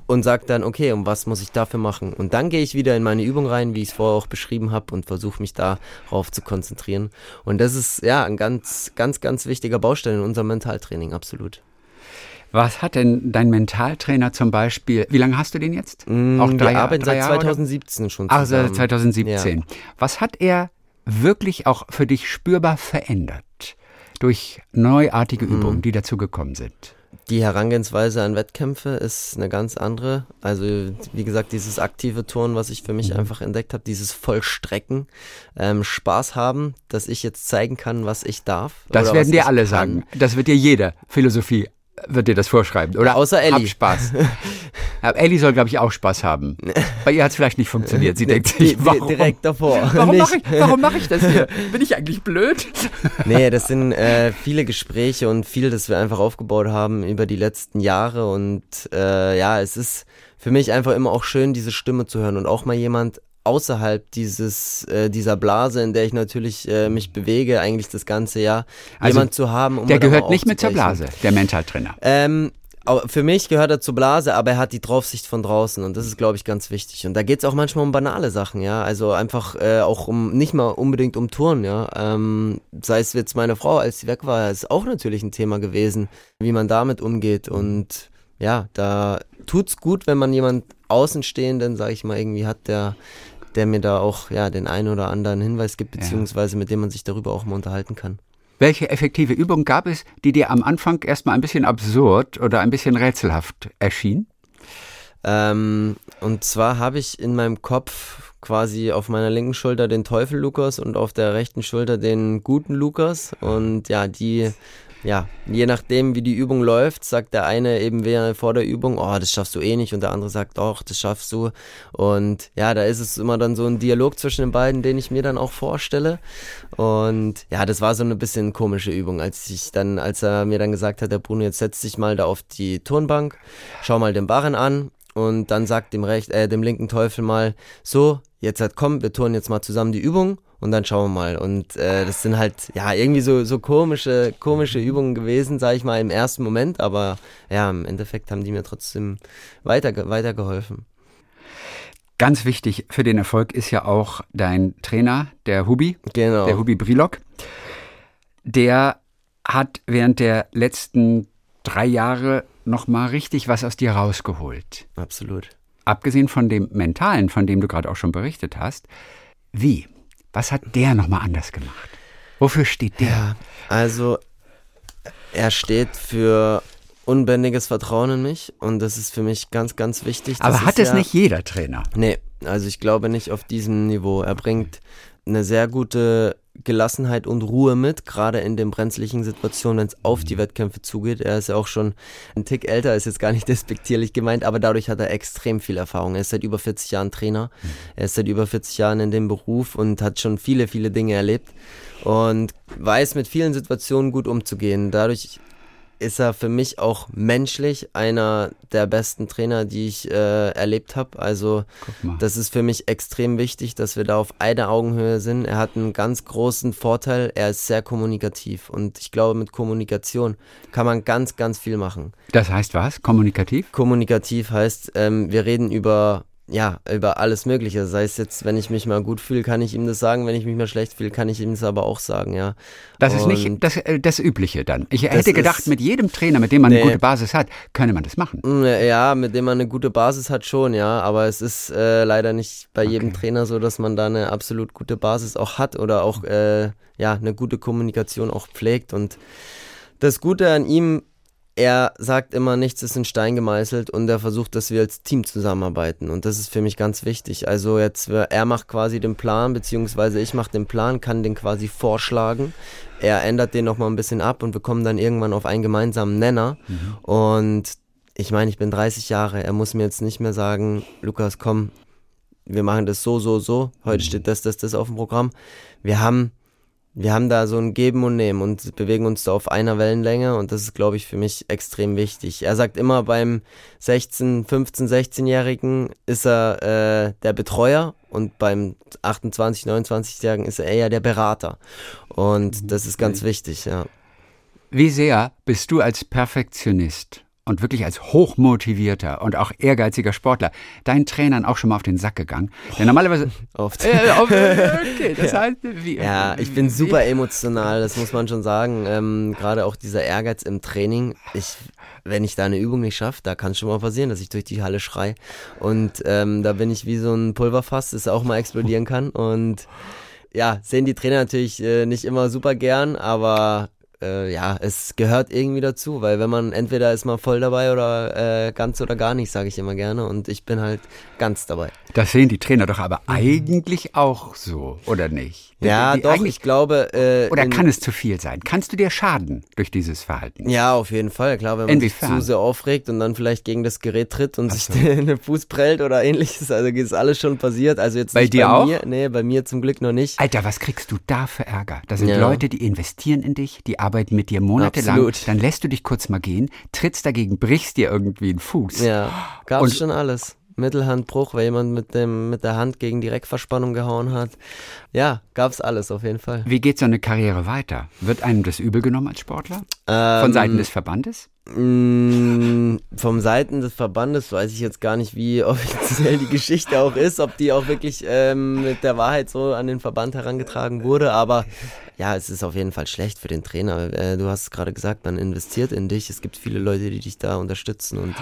und sage dann, okay, und was muss ich dafür machen? Und dann gehe ich wieder in meine Übung rein, wie ich es vorher auch beschrieben habe, und versuche mich darauf zu konzentrieren. Und das ist ja ein ganz, ganz, ganz wichtiger Baustein in unserem Mentaltraining, absolut. Was hat denn dein Mentaltrainer zum Beispiel, wie lange hast du den jetzt? Mm, auch drei, wir arbeiten drei seit 2017 schon zusammen. Also seit 2017. Ja. Was hat er wirklich auch für dich spürbar verändert durch neuartige mm. Übungen, die dazugekommen sind? Die Herangehensweise an Wettkämpfe ist eine ganz andere. Also wie gesagt, dieses aktive Turnen, was ich für mich mhm. einfach entdeckt habe, dieses Vollstrecken, ähm, Spaß haben, dass ich jetzt zeigen kann, was ich darf. Das werden dir alle kann. sagen. Das wird dir jeder Philosophie wird dir das vorschreiben. Oder außer Ellie. Hab Spaß. *laughs* Ellie soll, glaube ich, auch Spaß haben. Bei ihr hat es vielleicht nicht funktioniert. Sie denkt sich, warum, direkt davor. *laughs* Warum mache ich, mach ich das hier? Bin ich eigentlich blöd? *laughs* nee, das sind äh, viele Gespräche und viel, das wir einfach aufgebaut haben über die letzten Jahre. Und äh, ja, es ist für mich einfach immer auch schön, diese Stimme zu hören und auch mal jemand außerhalb dieses äh, dieser Blase, in der ich natürlich äh, mich bewege, eigentlich das ganze Jahr, also jemand zu haben. Um der gehört nicht mit zur Blase, der Mentaltrainer. Ähm, für mich gehört er zur Blase, aber er hat die Draufsicht von draußen und das ist, glaube ich, ganz wichtig. Und da geht es auch manchmal um banale Sachen, ja. Also einfach äh, auch um nicht mal unbedingt um Touren, ja. Ähm, sei es jetzt meine Frau, als sie weg war, ist auch natürlich ein Thema gewesen, wie man damit umgeht. Und ja, da tut's gut, wenn man jemand Außenstehenden, sage ich mal, irgendwie hat, der der mir da auch ja den einen oder anderen Hinweis gibt, beziehungsweise mit dem man sich darüber auch mal unterhalten kann. Welche effektive Übung gab es, die dir am Anfang erstmal ein bisschen absurd oder ein bisschen rätselhaft erschien? Ähm, und zwar habe ich in meinem Kopf quasi auf meiner linken Schulter den Teufel Lukas und auf der rechten Schulter den guten Lukas. Und ja, die ja, je nachdem, wie die Übung läuft, sagt der eine eben vor der Übung, oh, das schaffst du eh nicht, und der andere sagt, doch, das schaffst du. Und ja, da ist es immer dann so ein Dialog zwischen den beiden, den ich mir dann auch vorstelle. Und ja, das war so eine bisschen komische Übung, als ich dann, als er mir dann gesagt hat, der Bruno, jetzt setz dich mal da auf die Turnbank, schau mal den Barren an und dann sagt dem recht, äh, dem linken Teufel mal, so, jetzt halt komm, wir turnen jetzt mal zusammen die Übung und dann schauen wir mal. Und äh, das sind halt ja irgendwie so, so komische, komische Übungen gewesen, sage ich mal, im ersten Moment, aber ja, im Endeffekt haben die mir trotzdem weiter, weitergeholfen. Ganz wichtig für den Erfolg ist ja auch dein Trainer, der Hubi, genau. der Hubi Brilok. Der hat während der letzten drei Jahre nochmal richtig was aus dir rausgeholt. Absolut. Abgesehen von dem Mentalen, von dem du gerade auch schon berichtet hast. Wie? Was hat der nochmal anders gemacht? Wofür steht der? Ja, also er steht für unbändiges Vertrauen in mich und das ist für mich ganz, ganz wichtig. Aber hat es ja, nicht jeder Trainer? Nee, also ich glaube nicht auf diesem Niveau. Er bringt eine sehr gute Gelassenheit und Ruhe mit, gerade in den brenzlichen Situationen, wenn es auf die Wettkämpfe zugeht. Er ist ja auch schon ein Tick älter, ist jetzt gar nicht *laughs* despektierlich gemeint, aber dadurch hat er extrem viel Erfahrung. Er ist seit über 40 Jahren Trainer, er ist seit über 40 Jahren in dem Beruf und hat schon viele, viele Dinge erlebt und weiß mit vielen Situationen gut umzugehen. Dadurch ist er für mich auch menschlich einer der besten Trainer, die ich äh, erlebt habe. Also das ist für mich extrem wichtig, dass wir da auf einer Augenhöhe sind. Er hat einen ganz großen Vorteil, er ist sehr kommunikativ und ich glaube, mit Kommunikation kann man ganz, ganz viel machen. Das heißt was? Kommunikativ? Kommunikativ heißt, ähm, wir reden über ja, über alles Mögliche. Sei es jetzt, wenn ich mich mal gut fühle, kann ich ihm das sagen. Wenn ich mich mal schlecht fühle, kann ich ihm das aber auch sagen, ja. Das Und ist nicht das, äh, das Übliche dann. Ich hätte gedacht, mit jedem Trainer, mit dem man nee. eine gute Basis hat, könne man das machen. Mm, ja, mit dem man eine gute Basis hat schon, ja. Aber es ist äh, leider nicht bei okay. jedem Trainer so, dass man da eine absolut gute Basis auch hat oder auch äh, ja eine gute Kommunikation auch pflegt. Und das Gute an ihm er sagt immer, nichts ist in Stein gemeißelt und er versucht, dass wir als Team zusammenarbeiten. Und das ist für mich ganz wichtig. Also jetzt, er macht quasi den Plan, beziehungsweise ich mache den Plan, kann den quasi vorschlagen. Er ändert den nochmal ein bisschen ab und wir kommen dann irgendwann auf einen gemeinsamen Nenner. Mhm. Und ich meine, ich bin 30 Jahre. Er muss mir jetzt nicht mehr sagen, Lukas, komm, wir machen das so, so, so. Heute mhm. steht das, das, das auf dem Programm. Wir haben wir haben da so ein Geben und Nehmen und bewegen uns da auf einer Wellenlänge und das ist, glaube ich, für mich extrem wichtig. Er sagt immer, beim 16, 15, 16-Jährigen ist er äh, der Betreuer und beim 28, 29-Jährigen ist er eher der Berater. Und das ist ganz wichtig, ja. Wie sehr bist du als Perfektionist und wirklich als hochmotivierter und auch ehrgeiziger Sportler deinen Trainern auch schon mal auf den Sack gegangen? Denn normalerweise *laughs* oft. Äh, okay, das *laughs* ja. heißt, wie, ja, ich bin super emotional, das muss man schon sagen. Ähm, Gerade auch dieser Ehrgeiz im Training. Ich, wenn ich da eine Übung nicht schaffe, da kann es schon mal passieren, dass ich durch die Halle schrei. Und ähm, da bin ich wie so ein Pulverfass, das auch mal explodieren kann. Und ja, sehen die Trainer natürlich äh, nicht immer super gern, aber äh, ja, es gehört irgendwie dazu, weil wenn man entweder ist man voll dabei oder äh, ganz oder gar nicht, sage ich immer gerne. Und ich bin halt ganz dabei. Das sehen die Trainer doch aber eigentlich auch so, oder nicht? Ja, die, doch, ich glaube. Äh, oder kann es zu viel sein? Kannst du dir schaden durch dieses Verhalten? Ja, auf jeden Fall. Klar, wenn man Inwiefern? sich zu sehr aufregt und dann vielleicht gegen das Gerät tritt und Ach sich so. *laughs* den Fuß prellt oder ähnliches. Also ist alles schon passiert. Also jetzt bei nicht dir bei auch? mir. Nee, bei mir zum Glück noch nicht. Alter, was kriegst du da für Ärger? Da sind ja. Leute, die investieren in dich, die arbeiten mit dir monatelang. Absolut. Dann lässt du dich kurz mal gehen, trittst dagegen, brichst dir irgendwie einen Fuß. Ja, gab's schon alles. Mittelhandbruch, weil jemand mit, dem, mit der Hand gegen die Reckverspannung gehauen hat. Ja, gab's alles auf jeden Fall. Wie geht so eine Karriere weiter? Wird einem das übel genommen als Sportler? Ähm, Von Seiten des Verbandes? Mh, mm, vom Seiten des Verbandes weiß ich jetzt gar nicht, wie *laughs* offiziell die Geschichte auch ist, ob die auch wirklich ähm, mit der Wahrheit so an den Verband herangetragen wurde, aber ja, es ist auf jeden Fall schlecht für den Trainer. Äh, du hast es gerade gesagt, man investiert in dich, es gibt viele Leute, die dich da unterstützen und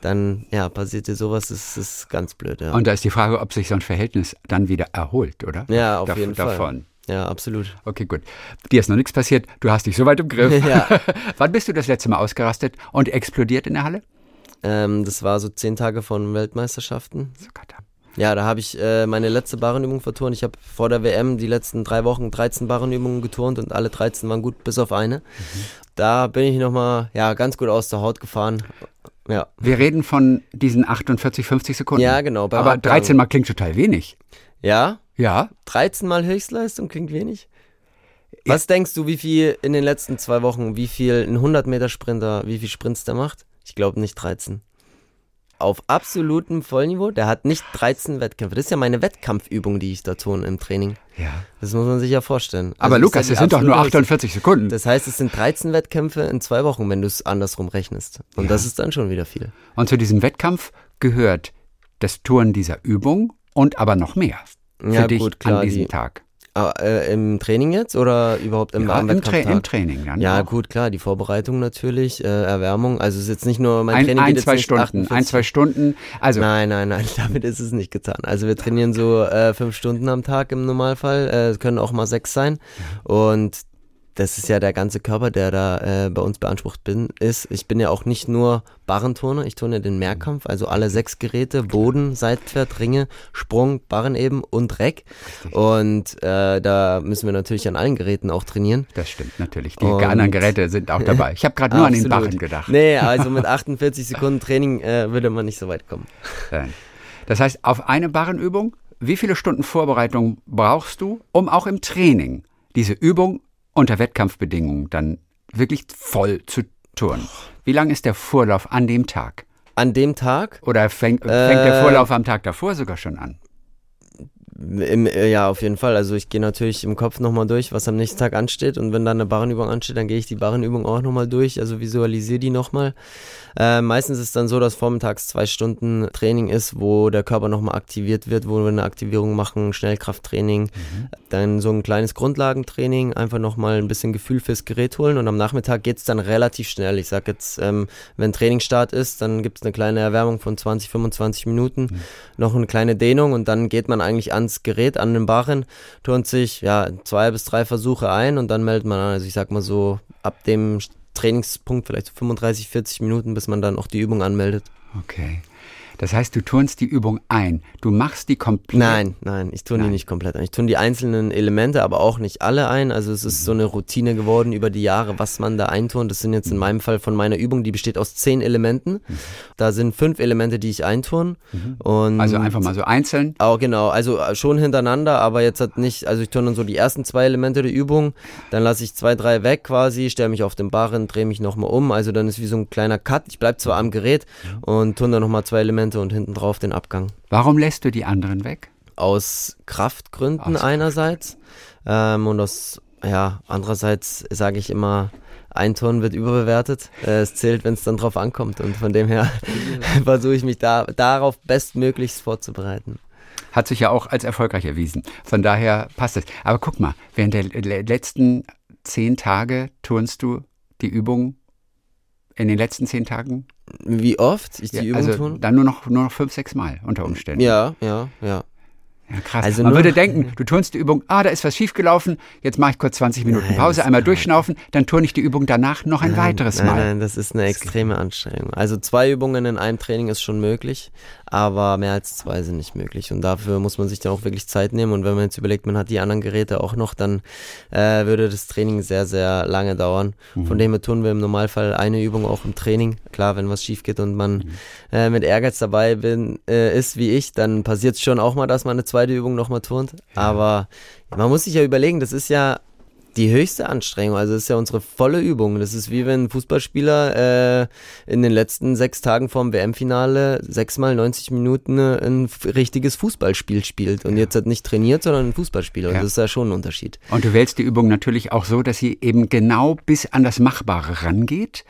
dann, ja, passiert dir sowas, das ist ganz blöd. Ja. Und da ist die Frage, ob sich so ein Verhältnis dann wieder erholt, oder? Ja, auf Dav jeden Fall. Davon. Ja, absolut. Okay, gut. Dir ist noch nichts passiert. Du hast dich soweit im Griff. *laughs* Ja. *laughs* Wann bist du das letzte Mal ausgerastet und explodiert in der Halle? Ähm, das war so zehn Tage von Weltmeisterschaften. So ja, da habe ich äh, meine letzte Barrenübung verturnt. Ich habe vor der WM die letzten drei Wochen 13 Barrenübungen geturnt und alle 13 waren gut, bis auf eine. Mhm. Da bin ich nochmal ja, ganz gut aus der Haut gefahren. Ja. Wir reden von diesen 48, 50 Sekunden. Ja, genau. Aber 13 Mal klingt total wenig. Ja, ja. 13 Mal Höchstleistung klingt wenig. Was ja. denkst du, wie viel in den letzten zwei Wochen, wie viel ein 100 Meter Sprinter, wie viel Sprints der macht? Ich glaube nicht 13. Auf absolutem Vollniveau, der hat nicht 13 Wettkämpfe. Das ist ja meine Wettkampfübung, die ich da tue im Training. Ja. Das muss man sich ja vorstellen. Aber also Lukas, das sind doch nur 48 Sekunden. Das heißt, es sind 13 Wettkämpfe in zwei Wochen, wenn du es andersrum rechnest. Und ja. das ist dann schon wieder viel. Und zu diesem Wettkampf gehört das Touren dieser Übung und aber noch mehr für ja, dich gut, klar, an diesem die, Tag? Äh, Im Training jetzt oder überhaupt im, ja, im, Tra im Training dann Ja, auch. gut, klar, die Vorbereitung natürlich, äh, Erwärmung. Also es ist jetzt nicht nur mein ein, Training ein, zwei Stunden, 48. ein, zwei Stunden. Also nein, nein, nein, *laughs* damit ist es nicht getan. Also wir trainieren so äh, fünf Stunden am Tag im Normalfall. Äh, es können auch mal sechs sein. Und das ist ja der ganze Körper, der da äh, bei uns beansprucht bin, ist. Ich bin ja auch nicht nur Barrenturner, ich turne den Mehrkampf, also alle sechs Geräte, Boden, Seitpferd, Ringe, Sprung, Barren eben und Reck. Und äh, da müssen wir natürlich an allen Geräten auch trainieren. Das stimmt natürlich. Die und anderen Geräte sind auch dabei. Ich habe gerade nur an den Barren gedacht. Nee, also mit *laughs* 48 Sekunden Training äh, würde man nicht so weit kommen. Das heißt, auf eine Barrenübung, wie viele Stunden Vorbereitung brauchst du, um auch im Training diese Übung unter Wettkampfbedingungen dann wirklich voll zu touren. Wie lang ist der Vorlauf an dem Tag? An dem Tag? Oder fängt, fängt äh, der Vorlauf am Tag davor sogar schon an? Im, äh, ja, auf jeden Fall. Also ich gehe natürlich im Kopf nochmal durch, was am nächsten Tag ansteht. Und wenn dann eine Barrenübung ansteht, dann gehe ich die Barrenübung auch nochmal durch. Also visualisiere die nochmal. Äh, meistens ist es dann so, dass vormittags zwei Stunden Training ist, wo der Körper nochmal aktiviert wird, wo wir eine Aktivierung machen, Schnellkrafttraining, mhm. dann so ein kleines Grundlagentraining, einfach nochmal ein bisschen Gefühl fürs Gerät holen und am Nachmittag geht es dann relativ schnell. Ich sag jetzt, ähm, wenn Trainingsstart ist, dann gibt es eine kleine Erwärmung von 20, 25 Minuten, mhm. noch eine kleine Dehnung und dann geht man eigentlich ans Gerät, an den Barren, turnt sich ja zwei bis drei Versuche ein und dann meldet man an. Also ich sag mal so, ab dem Trainingspunkt vielleicht so 35, 40 Minuten, bis man dann auch die Übung anmeldet. Okay. Das heißt, du turnst die Übung ein. Du machst die komplett. Nein, nein, ich tue die nicht komplett ein. Ich tue die einzelnen Elemente, aber auch nicht alle ein. Also es ist so eine Routine geworden über die Jahre, was man da einturnt. Das sind jetzt in meinem Fall von meiner Übung, die besteht aus zehn Elementen. Da sind fünf Elemente, die ich einturn. Und Also einfach mal so einzeln. auch genau, also äh, schon hintereinander, aber jetzt hat nicht, also ich turne dann so die ersten zwei Elemente der Übung, dann lasse ich zwei, drei weg quasi, stelle mich auf den Barren, drehe mich nochmal um, also dann ist wie so ein kleiner Cut. Ich bleib zwar am Gerät und turne dann nochmal zwei Elemente und hinten drauf den Abgang. Warum lässt du die anderen weg? Aus Kraftgründen Aus einerseits ähm, und aus, ja, andererseits sage ich immer, ein Turn wird überbewertet. Äh, es zählt, wenn es dann drauf ankommt und von dem her *laughs* versuche ich mich da, darauf bestmöglichst vorzubereiten. Hat sich ja auch als erfolgreich erwiesen. Von daher passt es. Aber guck mal, während der le- letzten zehn Tage turnst du die Übung in den letzten zehn Tagen? Wie oft ich die Ja, Übung also tun? dann nur noch, nur noch fünf, sechs Mal unter Umständen. Ja, ja, ja. Ja, krass. Also Man würde denken, *laughs* du turnst die Übung, ah, da ist was schiefgelaufen, jetzt mache ich kurz 20 Minuten Nein, Pause, einmal durchschnaufen, dann turne ich die Übung danach noch ein weiteres nein, Mal. Nein, das ist eine extreme Anstrengung. Also zwei Übungen in einem Training ist schon möglich, aber mehr als zwei sind nicht möglich. Und dafür muss man sich dann auch wirklich Zeit nehmen. Und wenn man jetzt überlegt, man hat die anderen Geräte auch noch, dann äh, würde das Training sehr, sehr lange dauern. Mhm. Von dem her tun wir im Normalfall eine Übung auch im Training. Klar, wenn was schief geht und man Mhm. äh, mit Ehrgeiz dabei bin, äh, ist wie ich, dann passiert es schon auch mal, dass man eine zweite Übung nochmal turnt. Aber man muss sich ja überlegen, das ist ja die höchste Anstrengung, also ist ja unsere volle Übung. Das ist wie wenn ein Fußballspieler äh, in den letzten sechs Tagen vorm WM-Finale sechsmal 90 Minuten äh, ein richtiges Fußballspiel spielt und jetzt hat nicht trainiert, sondern ein Fußballspiel. Und Ja. das ist ja schon ein Unterschied. Und du wählst die Übung natürlich auch so, dass sie eben genau bis an das Machbare rangeht.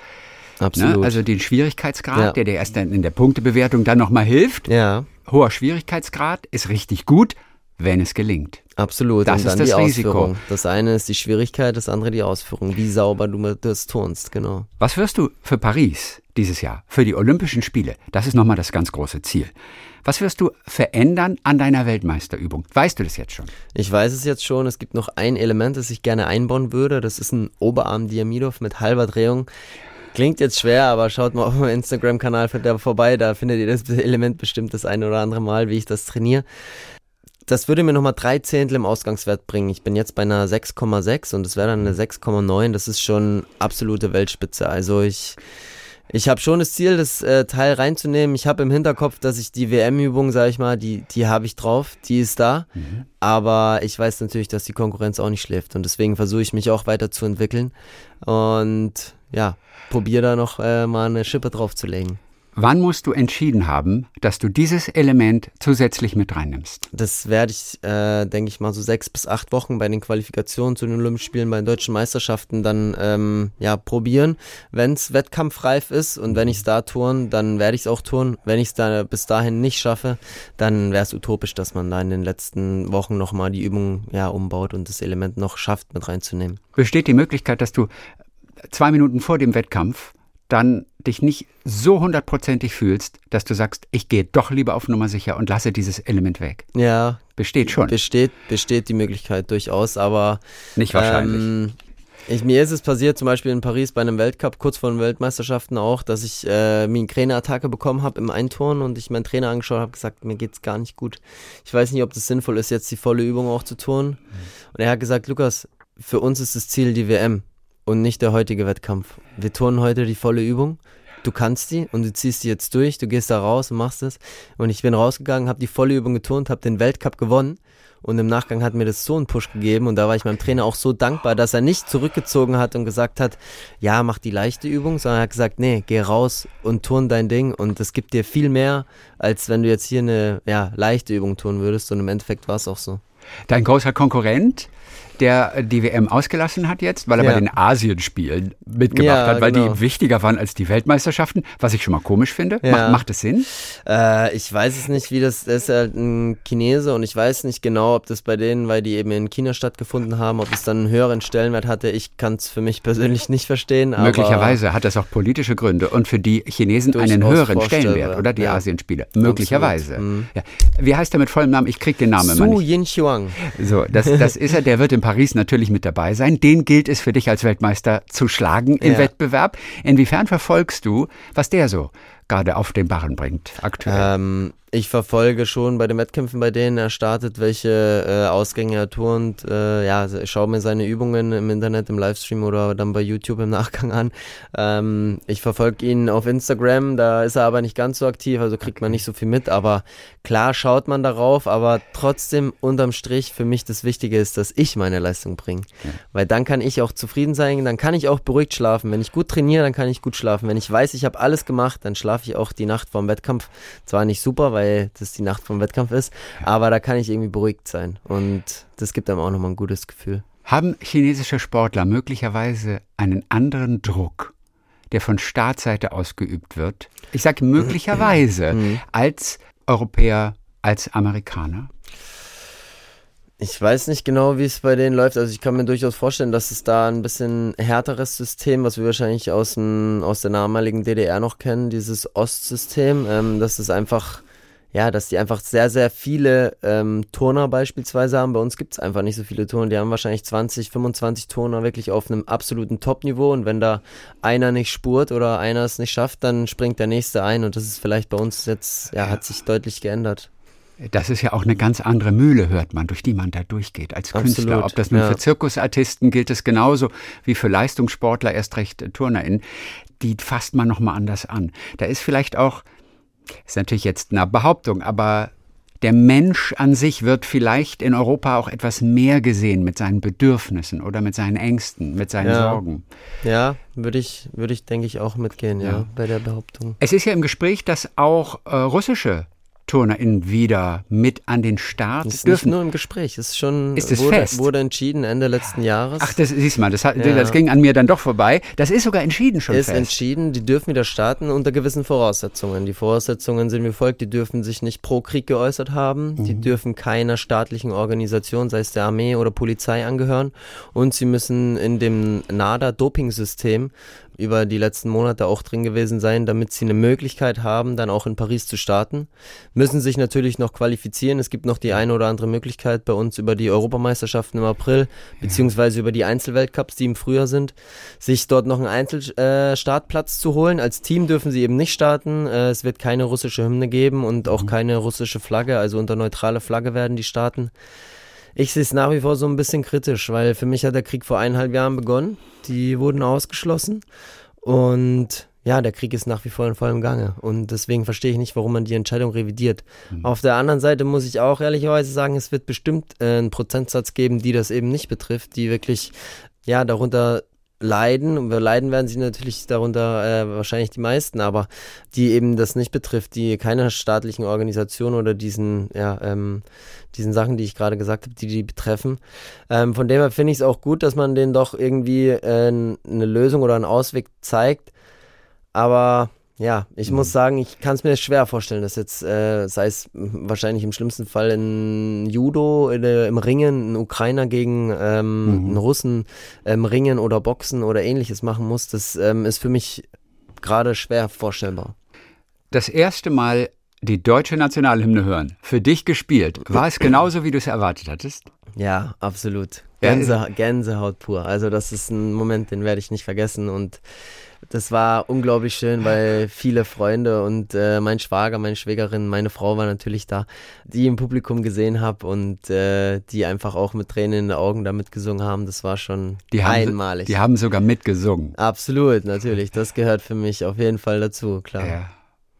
Absolut. Ne? Also den Schwierigkeitsgrad, Ja. der dir erst dann in der Punktebewertung dann nochmal hilft. ja, Hoher Schwierigkeitsgrad ist richtig gut, wenn es gelingt. absolut. Das und ist dann das die Risiko. Ausführung. Das eine ist die Schwierigkeit, das andere die Ausführung. Wie sauber du das turnst, genau. Was wirst du für Paris dieses Jahr, für die Olympischen Spiele? Das ist nochmal das ganz große Ziel. Was wirst du verändern an deiner Weltmeisterübung? Weißt du das jetzt schon? Ich weiß es jetzt schon, es gibt noch ein Element, das ich gerne einbauen würde. Das ist ein Oberarm Diamidov mit halber Drehung. Klingt jetzt schwer, aber schaut mal auf meinem Instagram-Kanal vorbei, da findet ihr das Element bestimmt das eine oder andere Mal, wie ich das trainiere. Das würde mir nochmal drei Zehntel im Ausgangswert bringen. Ich bin jetzt bei einer 6,6 und es wäre dann eine 6,9. Das ist schon absolute Weltspitze. Also ich, ich habe schon das Ziel, das äh, Teil reinzunehmen. Ich habe im Hinterkopf, dass ich die WM-Übung, sage ich mal, die, die habe ich drauf, die ist da. Aber ich weiß natürlich, dass die Konkurrenz auch nicht schläft und deswegen versuche ich mich auch weiterzuentwickeln und ja, probiere da noch äh, mal eine Schippe draufzulegen. Wann musst du entschieden haben, dass du dieses Element zusätzlich mit reinnimmst? Das werde ich, äh, denke ich mal, so sechs bis acht Wochen bei den Qualifikationen zu den Olympischen Spielen, bei den deutschen Meisterschaften dann ähm, ja probieren. Wenn es wettkampfreif ist und wenn ich es da turn, dann werde ich es auch tun. Wenn ich es da bis dahin nicht schaffe, dann wäre es utopisch, dass man da in den letzten Wochen nochmal die Übung ja umbaut und das Element noch schafft mit reinzunehmen. Besteht die Möglichkeit, dass du zwei Minuten vor dem Wettkampf dann dich nicht so hundertprozentig fühlst, dass du sagst, ich gehe doch lieber auf Nummer sicher und lasse dieses Element weg? Ja, Besteht schon. besteht, besteht die Möglichkeit durchaus, aber Nicht wahrscheinlich. Ähm, ich, mir ist es passiert, zum Beispiel in Paris bei einem Weltcup, kurz vor den Weltmeisterschaften auch, dass ich äh, Migräneattacke bekommen habe im Einturnen und ich meinen Trainer angeschaut habe, gesagt, mir geht's gar nicht gut. Ich weiß nicht, ob das sinnvoll ist, jetzt die volle Übung auch zu turnen. Und er hat gesagt, Lukas, für uns ist das Ziel die WM und nicht der heutige Wettkampf. Wir turnen heute die volle Übung. Du kannst die und du ziehst die jetzt durch, du gehst da raus und machst es. Und ich bin rausgegangen, habe die volle Übung geturnt, habe den Weltcup gewonnen. Und im Nachgang hat mir das so einen Push gegeben und da war ich meinem Trainer auch so dankbar, dass er nicht zurückgezogen hat und gesagt hat, ja, mach die leichte Übung, sondern er hat gesagt, nee, geh raus und turn dein Ding und das gibt dir viel mehr, als wenn du jetzt hier eine ja, leichte Übung tun würdest und im Endeffekt war es auch so. Dein großer Konkurrent, der die WM ausgelassen hat jetzt, weil er Ja. bei den Asienspielen mitgemacht Ja, hat, weil genau. die wichtiger waren als die Weltmeisterschaften, was ich schon mal komisch finde. Ja. Macht, macht es Sinn? Äh, ich weiß es nicht, wie das, das ist halt ein Chinese und ich weiß nicht genau, ob das bei denen, weil die eben in China stattgefunden haben, ob es dann einen höheren Stellenwert hatte. Ich kann es für mich persönlich nicht verstehen. Möglicherweise hat das auch politische Gründe und für die Chinesen einen höheren Stellenwert, oder? Die. Asienspiele. Möglicherweise. Mhm. Wie heißt er mit vollem Namen? Ich krieg den Namen immer Su nicht. Yin Chuang. So, das, das ist er, der wird in Paris natürlich mit dabei sein. Den gilt es für dich als Weltmeister zu schlagen im Ja. Wettbewerb. Inwiefern verfolgst du, was der so gerade auf den Barren bringt aktuell? Ähm, ich verfolge schon bei den Wettkämpfen, bei denen er startet, welche äh, Ausgänge er turnt. Äh, ja, ich schaue mir seine Übungen im Internet, im Livestream oder dann bei YouTube im Nachgang an. Ähm, ich verfolge ihn auf Instagram, da ist er aber nicht ganz so aktiv, also kriegt man nicht so viel mit. Aber klar schaut man darauf, aber trotzdem unterm Strich für mich das Wichtige ist, dass ich meine Leistung bringe. Weil dann kann ich auch zufrieden sein, dann kann ich auch beruhigt schlafen. Wenn ich gut trainiere, dann kann ich gut schlafen. Wenn ich weiß, ich habe alles gemacht, dann schlafe ich auch die Nacht vorm Wettkampf. Zwar nicht super, weil das die Nacht vom Wettkampf ist, aber da kann ich irgendwie beruhigt sein. Und das gibt einem auch nochmal ein gutes Gefühl. Haben chinesische Sportler möglicherweise einen anderen Druck, der von Staatsseite ausgeübt wird? Ich sage möglicherweise *clears throat* als Europäer, als Amerikaner. Ich weiß nicht genau, wie es bei denen läuft. Also ich kann mir durchaus vorstellen, dass es da ein bisschen härteres System, was wir wahrscheinlich aus, dem, aus der damaligen DDR noch kennen, dieses Ostsystem, ähm, dass es einfach, ja, dass die einfach sehr, sehr viele ähm, Turner beispielsweise haben. Bei uns gibt es einfach nicht so viele Turner. Die haben wahrscheinlich 20, 25 Turner wirklich auf einem absoluten Top-Niveau und wenn da einer nicht spurt oder einer es nicht schafft, dann springt der nächste ein und das ist vielleicht bei uns jetzt, ja, hat sich deutlich geändert. Das ist ja auch eine ganz andere Mühle, hört man, durch die man da durchgeht als Künstler. Absolut, Ob das nun ja. für Zirkusartisten gilt es genauso wie für Leistungssportler, erst recht TurnerInnen. Die fasst man nochmal anders an. Da ist vielleicht auch, ist natürlich jetzt eine Behauptung, aber der Mensch an sich wird vielleicht in Europa auch etwas mehr gesehen mit seinen Bedürfnissen oder mit seinen Ängsten, mit seinen Ja. Sorgen. Ja, würde ich, würde ich, denke ich, auch mitgehen, ja, Ja. bei der Behauptung. Es ist ja im Gespräch, dass auch äh, russische TurnerInnen wieder mit an den Start Das ist nicht dürfen. nur im Gespräch, es ist schon Ist es wurde, fest? wurde entschieden Ende letzten Jahres. Ach, das siehst mal, das, hat, Ja. das ging an mir dann doch vorbei. Das ist sogar entschieden schon ist fest. entschieden, die dürfen wieder starten unter gewissen Voraussetzungen. Die Voraussetzungen sind wie folgt, die dürfen sich nicht pro Krieg geäußert haben, die Mhm. dürfen keiner staatlichen Organisation, sei es der Armee oder Polizei angehören und sie müssen in dem NADA-Doping-System über die letzten Monate auch drin gewesen sein, damit sie eine Möglichkeit haben, dann auch in Paris zu starten. Müssen sich natürlich noch qualifizieren. Es gibt noch die eine oder andere Möglichkeit bei uns über die Europameisterschaften im April, beziehungsweise über die Einzelweltcups, die im Frühjahr sind, sich dort noch einen Einzelstartplatz äh, zu holen. Als Team dürfen sie eben nicht starten. Äh, es wird keine russische Hymne geben und auch keine russische Flagge, also unter neutrale Flagge werden die starten. Ich sehe es nach wie vor so ein bisschen kritisch, weil für mich hat der Krieg vor eineinhalb Jahren begonnen. Die wurden ausgeschlossen und ja, der Krieg ist nach wie vor in vollem Gange und deswegen verstehe ich nicht, warum man die Entscheidung revidiert. Auf der anderen Seite muss ich auch ehrlicherweise sagen, es wird bestimmt äh, einen Prozentsatz geben, die das eben nicht betrifft, die wirklich ja darunter leiden. Und wir leiden werden sie natürlich darunter äh, wahrscheinlich die meisten, aber die eben das nicht betrifft, die keine staatlichen Organisationen oder diesen, ja, ähm, diesen Sachen, die ich gerade gesagt habe, die die betreffen. Ähm, von dem her finde ich es auch gut, dass man denen doch irgendwie äh, eine Lösung oder einen Ausweg zeigt. Aber ja, ich muss sagen, ich kann es mir schwer vorstellen, dass jetzt, äh, sei es wahrscheinlich im schlimmsten Fall in Judo, in, äh, im Ringen, ein Ukrainer gegen ähm, einen Russen ähm, Ringen oder Boxen oder ähnliches machen muss, das ähm, ist für mich gerade schwer vorstellbar. Das erste Mal die deutsche Nationalhymne hören, für dich gespielt, war es genauso, wie du es erwartet hattest? Ja, absolut. Ja, Gänse, Gänsehaut pur. Also das ist ein Moment, den werde ich nicht vergessen und das war unglaublich schön, weil *laughs* viele Freunde und äh, mein Schwager, meine Schwägerin, meine Frau war natürlich da, die im Publikum gesehen habe und äh, die einfach auch mit Tränen in den Augen da mitgesungen haben. Das war schon Die haben, einmalig. Die haben sogar mitgesungen. Absolut, natürlich. Das gehört für mich auf jeden Fall dazu, klar. Ja.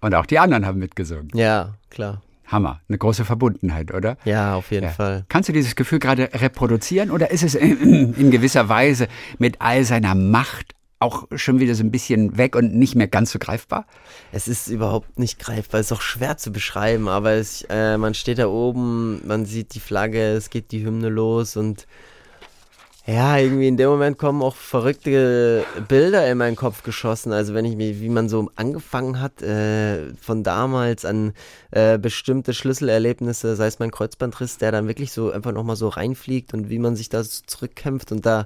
Und auch die anderen haben mitgesungen. Ja, klar. Hammer. Eine große Verbundenheit, oder? Ja, auf jeden Ja. Fall. Kannst du dieses Gefühl gerade reproduzieren oder ist es in, in gewisser Weise mit all seiner Macht auch schon wieder so ein bisschen weg und nicht mehr ganz so greifbar? Es ist überhaupt nicht greifbar, es ist auch schwer zu beschreiben, aber es, äh, man steht da oben, man sieht die Flagge, es geht die Hymne los und Ja, irgendwie in dem Moment kommen auch verrückte Bilder in meinen Kopf geschossen. Also wenn ich mir, wie man so angefangen hat, äh, von damals an äh, bestimmte Schlüsselerlebnisse, sei es mein Kreuzbandriss, der dann wirklich so einfach nochmal so reinfliegt und wie man sich da so zurückkämpft und da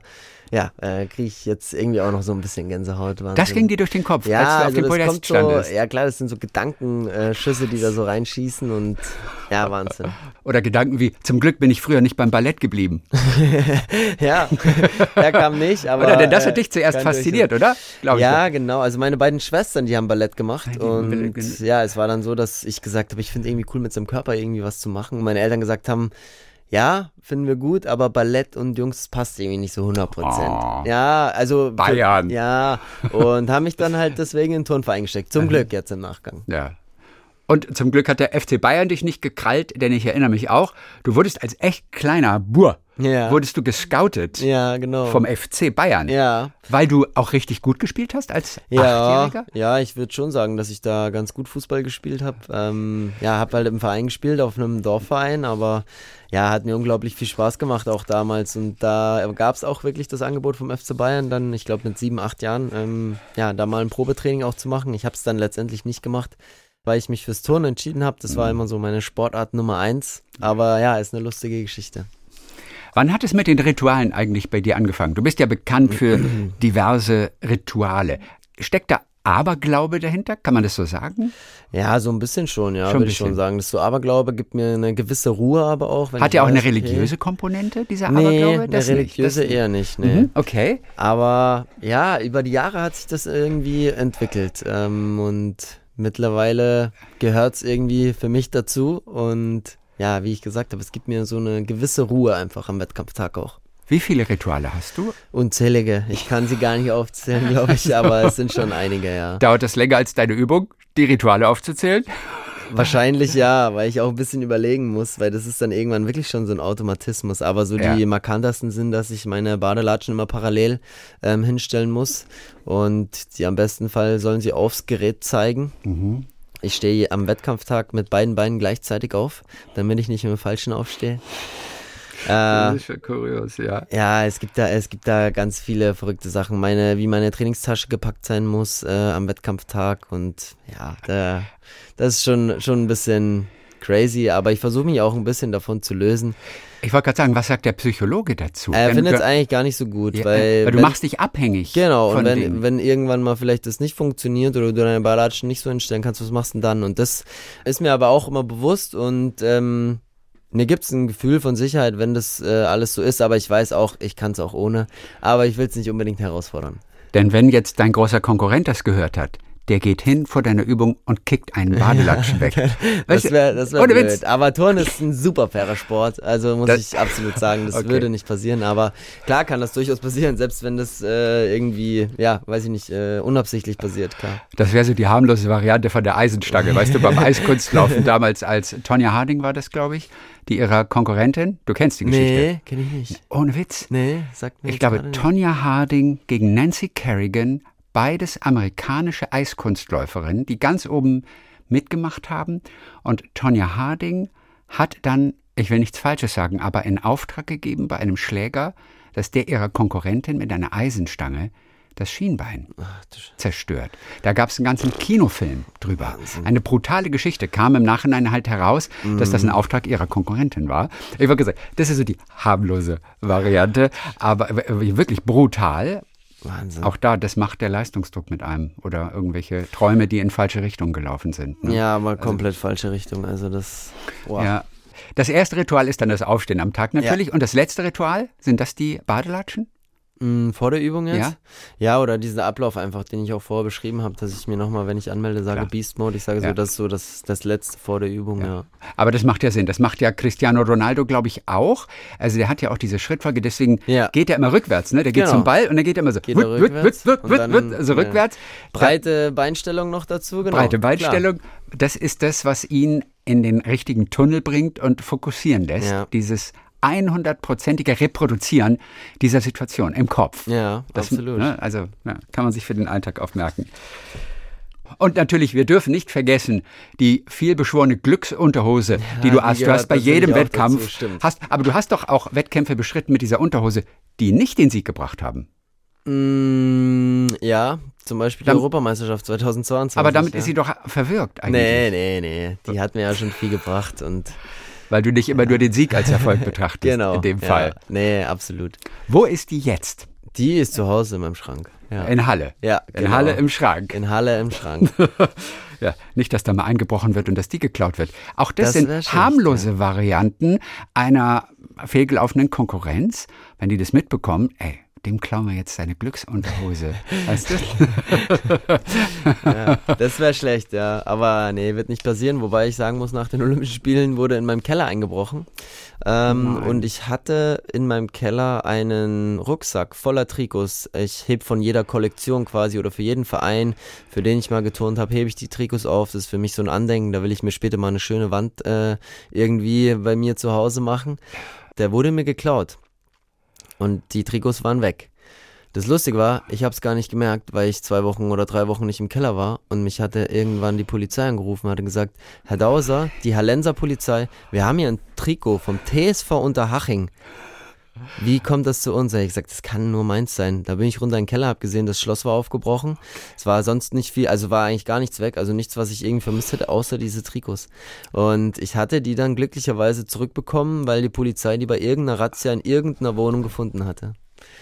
ja, äh, kriege ich jetzt irgendwie auch noch so ein bisschen Gänsehaut. Wahnsinn. Das ging dir durch den Kopf, ja, als du auf also dem Podest standest. So, ja klar, das sind so Gedankenschüsse, die da so reinschießen und ja, Wahnsinn. Oder Gedanken wie, zum Glück bin ich früher nicht beim Ballett geblieben. *laughs* ja, *laughs* der kam nicht, aber... Oder denn das hat äh, dich zuerst fasziniert, oder? Glaub ja, genau. Also meine beiden Schwestern, die haben Ballett gemacht die und Ballett. ja, es war dann so, dass ich gesagt habe, ich finde irgendwie cool mit seinem Körper irgendwie was zu machen. Und meine Eltern gesagt haben, ja, finden wir gut, aber Ballett und Jungs passt irgendwie nicht so 100 Prozent. Oh, ja, also. Bayern. Ja, und haben mich dann halt deswegen in den Turnverein gesteckt. Zum Glück jetzt im Nachgang. Ja. Und zum Glück hat der FC Bayern dich nicht gekrallt, denn ich erinnere mich auch, du wurdest als echt kleiner Bur, ja. wurdest du gescoutet. Ja, genau. Vom FC Bayern. Ja. Weil du auch richtig gut gespielt hast als ja, Achtjähriger? Ja, ich würde schon sagen, dass ich da ganz gut Fußball gespielt habe. Ähm, ja, habe halt im Verein gespielt, auf einem Dorfverein, aber ja, hat mir unglaublich viel Spaß gemacht auch damals. Und da gab es auch wirklich das Angebot vom FC Bayern, dann, ich glaube, mit sieben, acht Jahren, ähm, ja, da mal ein Probetraining auch zu machen. Ich habe es dann letztendlich nicht gemacht weil ich mich fürs Turnen entschieden habe. Das war mhm. immer so meine Sportart Nummer eins. Aber ja, ist eine lustige Geschichte. Wann hat es mit den Ritualen eigentlich bei dir angefangen? Du bist ja bekannt für *clears throat* diverse Rituale. Steckt da Aberglaube dahinter? Kann man das so sagen? Ja, so ein bisschen schon, ja, würde ich schon sagen. Das so Aberglaube gibt mir eine gewisse Ruhe, aber auch. Hat ja auch eine religiöse okay. Komponente, dieser nee, Aberglaube? Das eine religiöse nicht, eher nicht, nee. Mhm, okay. Aber ja, über die Jahre hat sich das irgendwie entwickelt. Ähm, und mittlerweile gehört es irgendwie für mich dazu und ja, wie ich gesagt habe, es gibt mir so eine gewisse Ruhe einfach am Wettkampftag auch. Wie viele Rituale hast du? Unzählige. Ich kann sie gar nicht aufzählen, glaube ich, aber es sind schon einige, ja. Dauert das länger als deine Übung, die Rituale aufzuzählen? Wahrscheinlich ja, weil ich auch ein bisschen überlegen muss, weil das ist dann irgendwann wirklich schon so ein Automatismus. Aber so ja. die markantesten sind, dass ich meine Badelatschen immer parallel ähm, hinstellen muss. Und die am besten Fall sollen sie aufs Gerät zeigen. Mhm. Ich stehe am Wettkampftag mit beiden Beinen gleichzeitig auf, damit ich nicht im Falschen aufstehe. Das ist schon kurios, ja. Ja, es gibt da, es gibt da ganz viele verrückte Sachen. Meine, wie meine Trainingstasche gepackt sein muss äh, am Wettkampftag und ja, da, das ist schon, schon ein bisschen crazy, aber ich versuche mich auch ein bisschen davon zu lösen. Ich wollte gerade sagen, was sagt der Psychologe dazu? Er findet es eigentlich gar nicht so gut, ja, weil, weil du wenn, machst dich abhängig. Genau, und wenn, wenn irgendwann mal vielleicht das nicht funktioniert oder du deine Ballatschen nicht so hinstellen kannst, was machst du denn dann? Und das ist mir aber auch immer bewusst und ähm, mir gibt es ein Gefühl von Sicherheit, wenn das äh, alles so ist, aber ich weiß auch, ich kann es auch ohne. Aber ich will es nicht unbedingt herausfordern. Denn wenn jetzt dein großer Konkurrent das gehört hat, der geht hin vor deiner Übung und kickt einen Badelatschen weg. *laughs* das wäre das wär blöd. Witz. Aber Turnen ist ein super fairer Sport, also muss das, ich absolut sagen, das *laughs* okay. würde nicht passieren. Aber klar kann das durchaus passieren, selbst wenn das äh, irgendwie, ja, weiß ich nicht, äh, unabsichtlich passiert, klar. Das wäre so die harmlose Variante von der Eisenstange. Weißt du, beim *laughs* Eiskunstlaufen damals als Tonja Harding war das, glaube ich, die ihrer Konkurrentin, du kennst die Geschichte. Nee, kenne ich nicht. Ohne Witz. Nee, sagt mir Ich glaube, Tonja Harding gegen Nancy Kerrigan beides amerikanische Eiskunstläuferinnen, die ganz oben mitgemacht haben. Und Tonja Harding hat dann, ich will nichts Falsches sagen, aber in Auftrag gegeben bei einem Schläger, dass der ihrer Konkurrentin mit einer Eisenstange das Schienbein zerstört. Da gab es einen ganzen Kinofilm drüber. Eine brutale Geschichte kam im Nachhinein halt heraus, dass das ein mhm. Auftrag ihrer Konkurrentin war. Ich würde gesagt, das ist so die harmlose Variante, aber wirklich brutal. Wahnsinn. Auch da, das macht der Leistungsdruck mit einem oder irgendwelche Träume, die in falsche Richtung gelaufen sind. Ne? Ja, mal also komplett also, falsche Richtung. Also das. Wow. Ja. Das erste Ritual ist dann das Aufstehen am Tag natürlich. Ja. Und das letzte Ritual, sind das die Badelatschen? Mm, vor der Übung jetzt? Ja. ja, oder diesen Ablauf einfach, den ich auch vorher beschrieben habe, dass ich mir nochmal, wenn ich anmelde, sage Klar. Beast Mode. Ich sage ja. so, das ist so das, das letzte vor der Übung, ja. ja. Aber das macht ja Sinn. Das macht ja Cristiano Ronaldo, glaube ich, auch. Also der hat ja auch diese Schrittfolge, deswegen geht er immer rückwärts. Ne? Der geht genau. zum Ball und dann geht er immer so. Geht er rückwärts, wird, wird, wird, also rückwärts. Breite Beinstellung noch dazu, genau. Breite Beinstellung. Klar. Das ist das, was ihn in den richtigen Tunnel bringt und fokussieren lässt. Dieses 100-prozentige Reproduzieren dieser Situation im Kopf. Ja, das, absolut. Ne, also ja, kann man sich für den Alltag aufmerken. Und natürlich, wir dürfen nicht vergessen, die vielbeschworene Glücksunterhose, ja, die du hast. Du hast bei jedem Wettkampf, dazu, hast, aber du hast doch auch Wettkämpfe beschritten mit dieser Unterhose, die nicht den Sieg gebracht haben. Mm, ja, zum Beispiel die Dann, Europameisterschaft 2022. Aber damit ja. ist sie doch verwirkt eigentlich. Nee, nee, nee. Die hat mir ja schon viel gebracht und. Weil du nicht immer nur den Sieg als Erfolg *laughs* betrachtest. genau. In dem Fall. Ja, nee, absolut. Wo ist die jetzt? Die ist zu Hause in meinem Schrank. Ja. In Halle. Ja, genau. In Halle im Schrank. In Halle im Schrank. *laughs* ja, nicht, dass da mal eingebrochen wird und dass die geklaut wird. Auch das, das sind schlecht, harmlose ja. Varianten einer fehlgelaufenen Konkurrenz. Wenn die das mitbekommen, ey, dem klauen wir jetzt seine Glücksunterhose. *laughs* Weißt du? ja, das wäre schlecht, ja. Aber nee, wird nicht passieren. Wobei ich sagen muss, nach den Olympischen Spielen wurde in meinem Keller eingebrochen. Ähm, und ich hatte in meinem Keller einen Rucksack voller Trikots. Ich heb von jeder Kollektion quasi oder für jeden Verein, für den ich mal geturnt habe, hebe ich die Trikots auf. Das ist für mich so ein Andenken. Da will ich mir später mal eine schöne Wand äh, irgendwie bei mir zu Hause machen. Der wurde mir geklaut. Und die Trikots waren weg. Das Lustige war, ich habe es gar nicht gemerkt, weil ich zwei Wochen oder drei Wochen nicht im Keller war und mich hatte irgendwann die Polizei angerufen, hatte gesagt, Herr Dauser, die Hallenser Polizei, wir haben hier ein Trikot vom TSV Unterhaching. Wie kommt das zu uns? Ich gesagt, das kann nur meins sein. Da bin ich runter in den Keller, hab gesehen, das Schloss war aufgebrochen. Es war sonst nicht viel, also war eigentlich gar nichts weg, also nichts, was ich irgendwie vermisst hätte, außer diese Trikots. Und ich hatte die dann glücklicherweise zurückbekommen, weil die Polizei die bei irgendeiner Razzia in irgendeiner Wohnung gefunden hatte.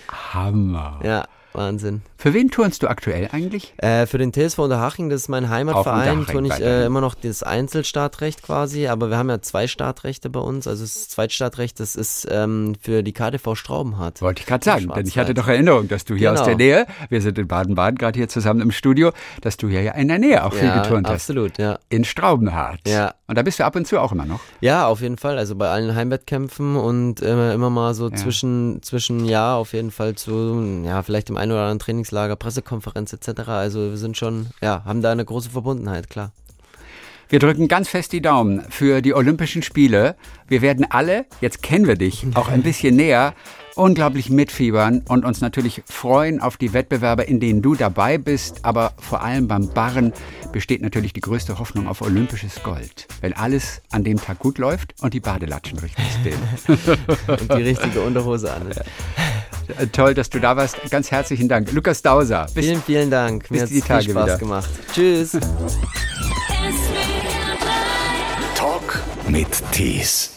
Hammer. Ja, Wahnsinn. Für wen turnst du aktuell eigentlich? Äh, für den TSV Unterhaching, das ist mein Heimatverein, turne ich äh, immer noch das Einzelstartrecht quasi, aber wir haben ja zwei Startrechte bei uns. Also das Zweitstartrecht, das ist ähm, für die KTV Straubenhardt. Wollte ich gerade sagen, denn ich hatte doch Erinnerung, dass du hier genau. aus der Nähe, wir sind in Baden-Baden gerade hier zusammen im Studio, dass du hier ja in der Nähe auch viel ja, geturnt hast. absolut, ja. In Straubenhardt. Ja. Und da bist du ab und zu auch immer noch? Ja, auf jeden Fall. Also bei allen Heimwettkämpfen und äh, immer mal so ja. zwischen, zwischen Jahr auf jeden Fall zu, ja, vielleicht im einen oder anderen Trainingslager, Pressekonferenz etc. Also wir sind schon, ja, haben da eine große Verbundenheit, klar. Wir drücken ganz fest die Daumen für die Olympischen Spiele. Wir werden alle, jetzt kennen wir dich, auch ein bisschen näher unglaublich mitfiebern und uns natürlich freuen auf die Wettbewerbe, in denen du dabei bist. Aber vor allem beim Barren besteht natürlich die größte Hoffnung auf olympisches Gold. Wenn alles an dem Tag gut läuft und die Badelatschen richtig *laughs* stehen. und die richtige Unterhose an. Äh, *laughs* toll, dass du da warst. Ganz herzlichen Dank. Lukas Dauser. Bis, vielen, vielen Dank. Mir hat es Spaß wieder. gemacht. Tschüss. Talk mit Tees.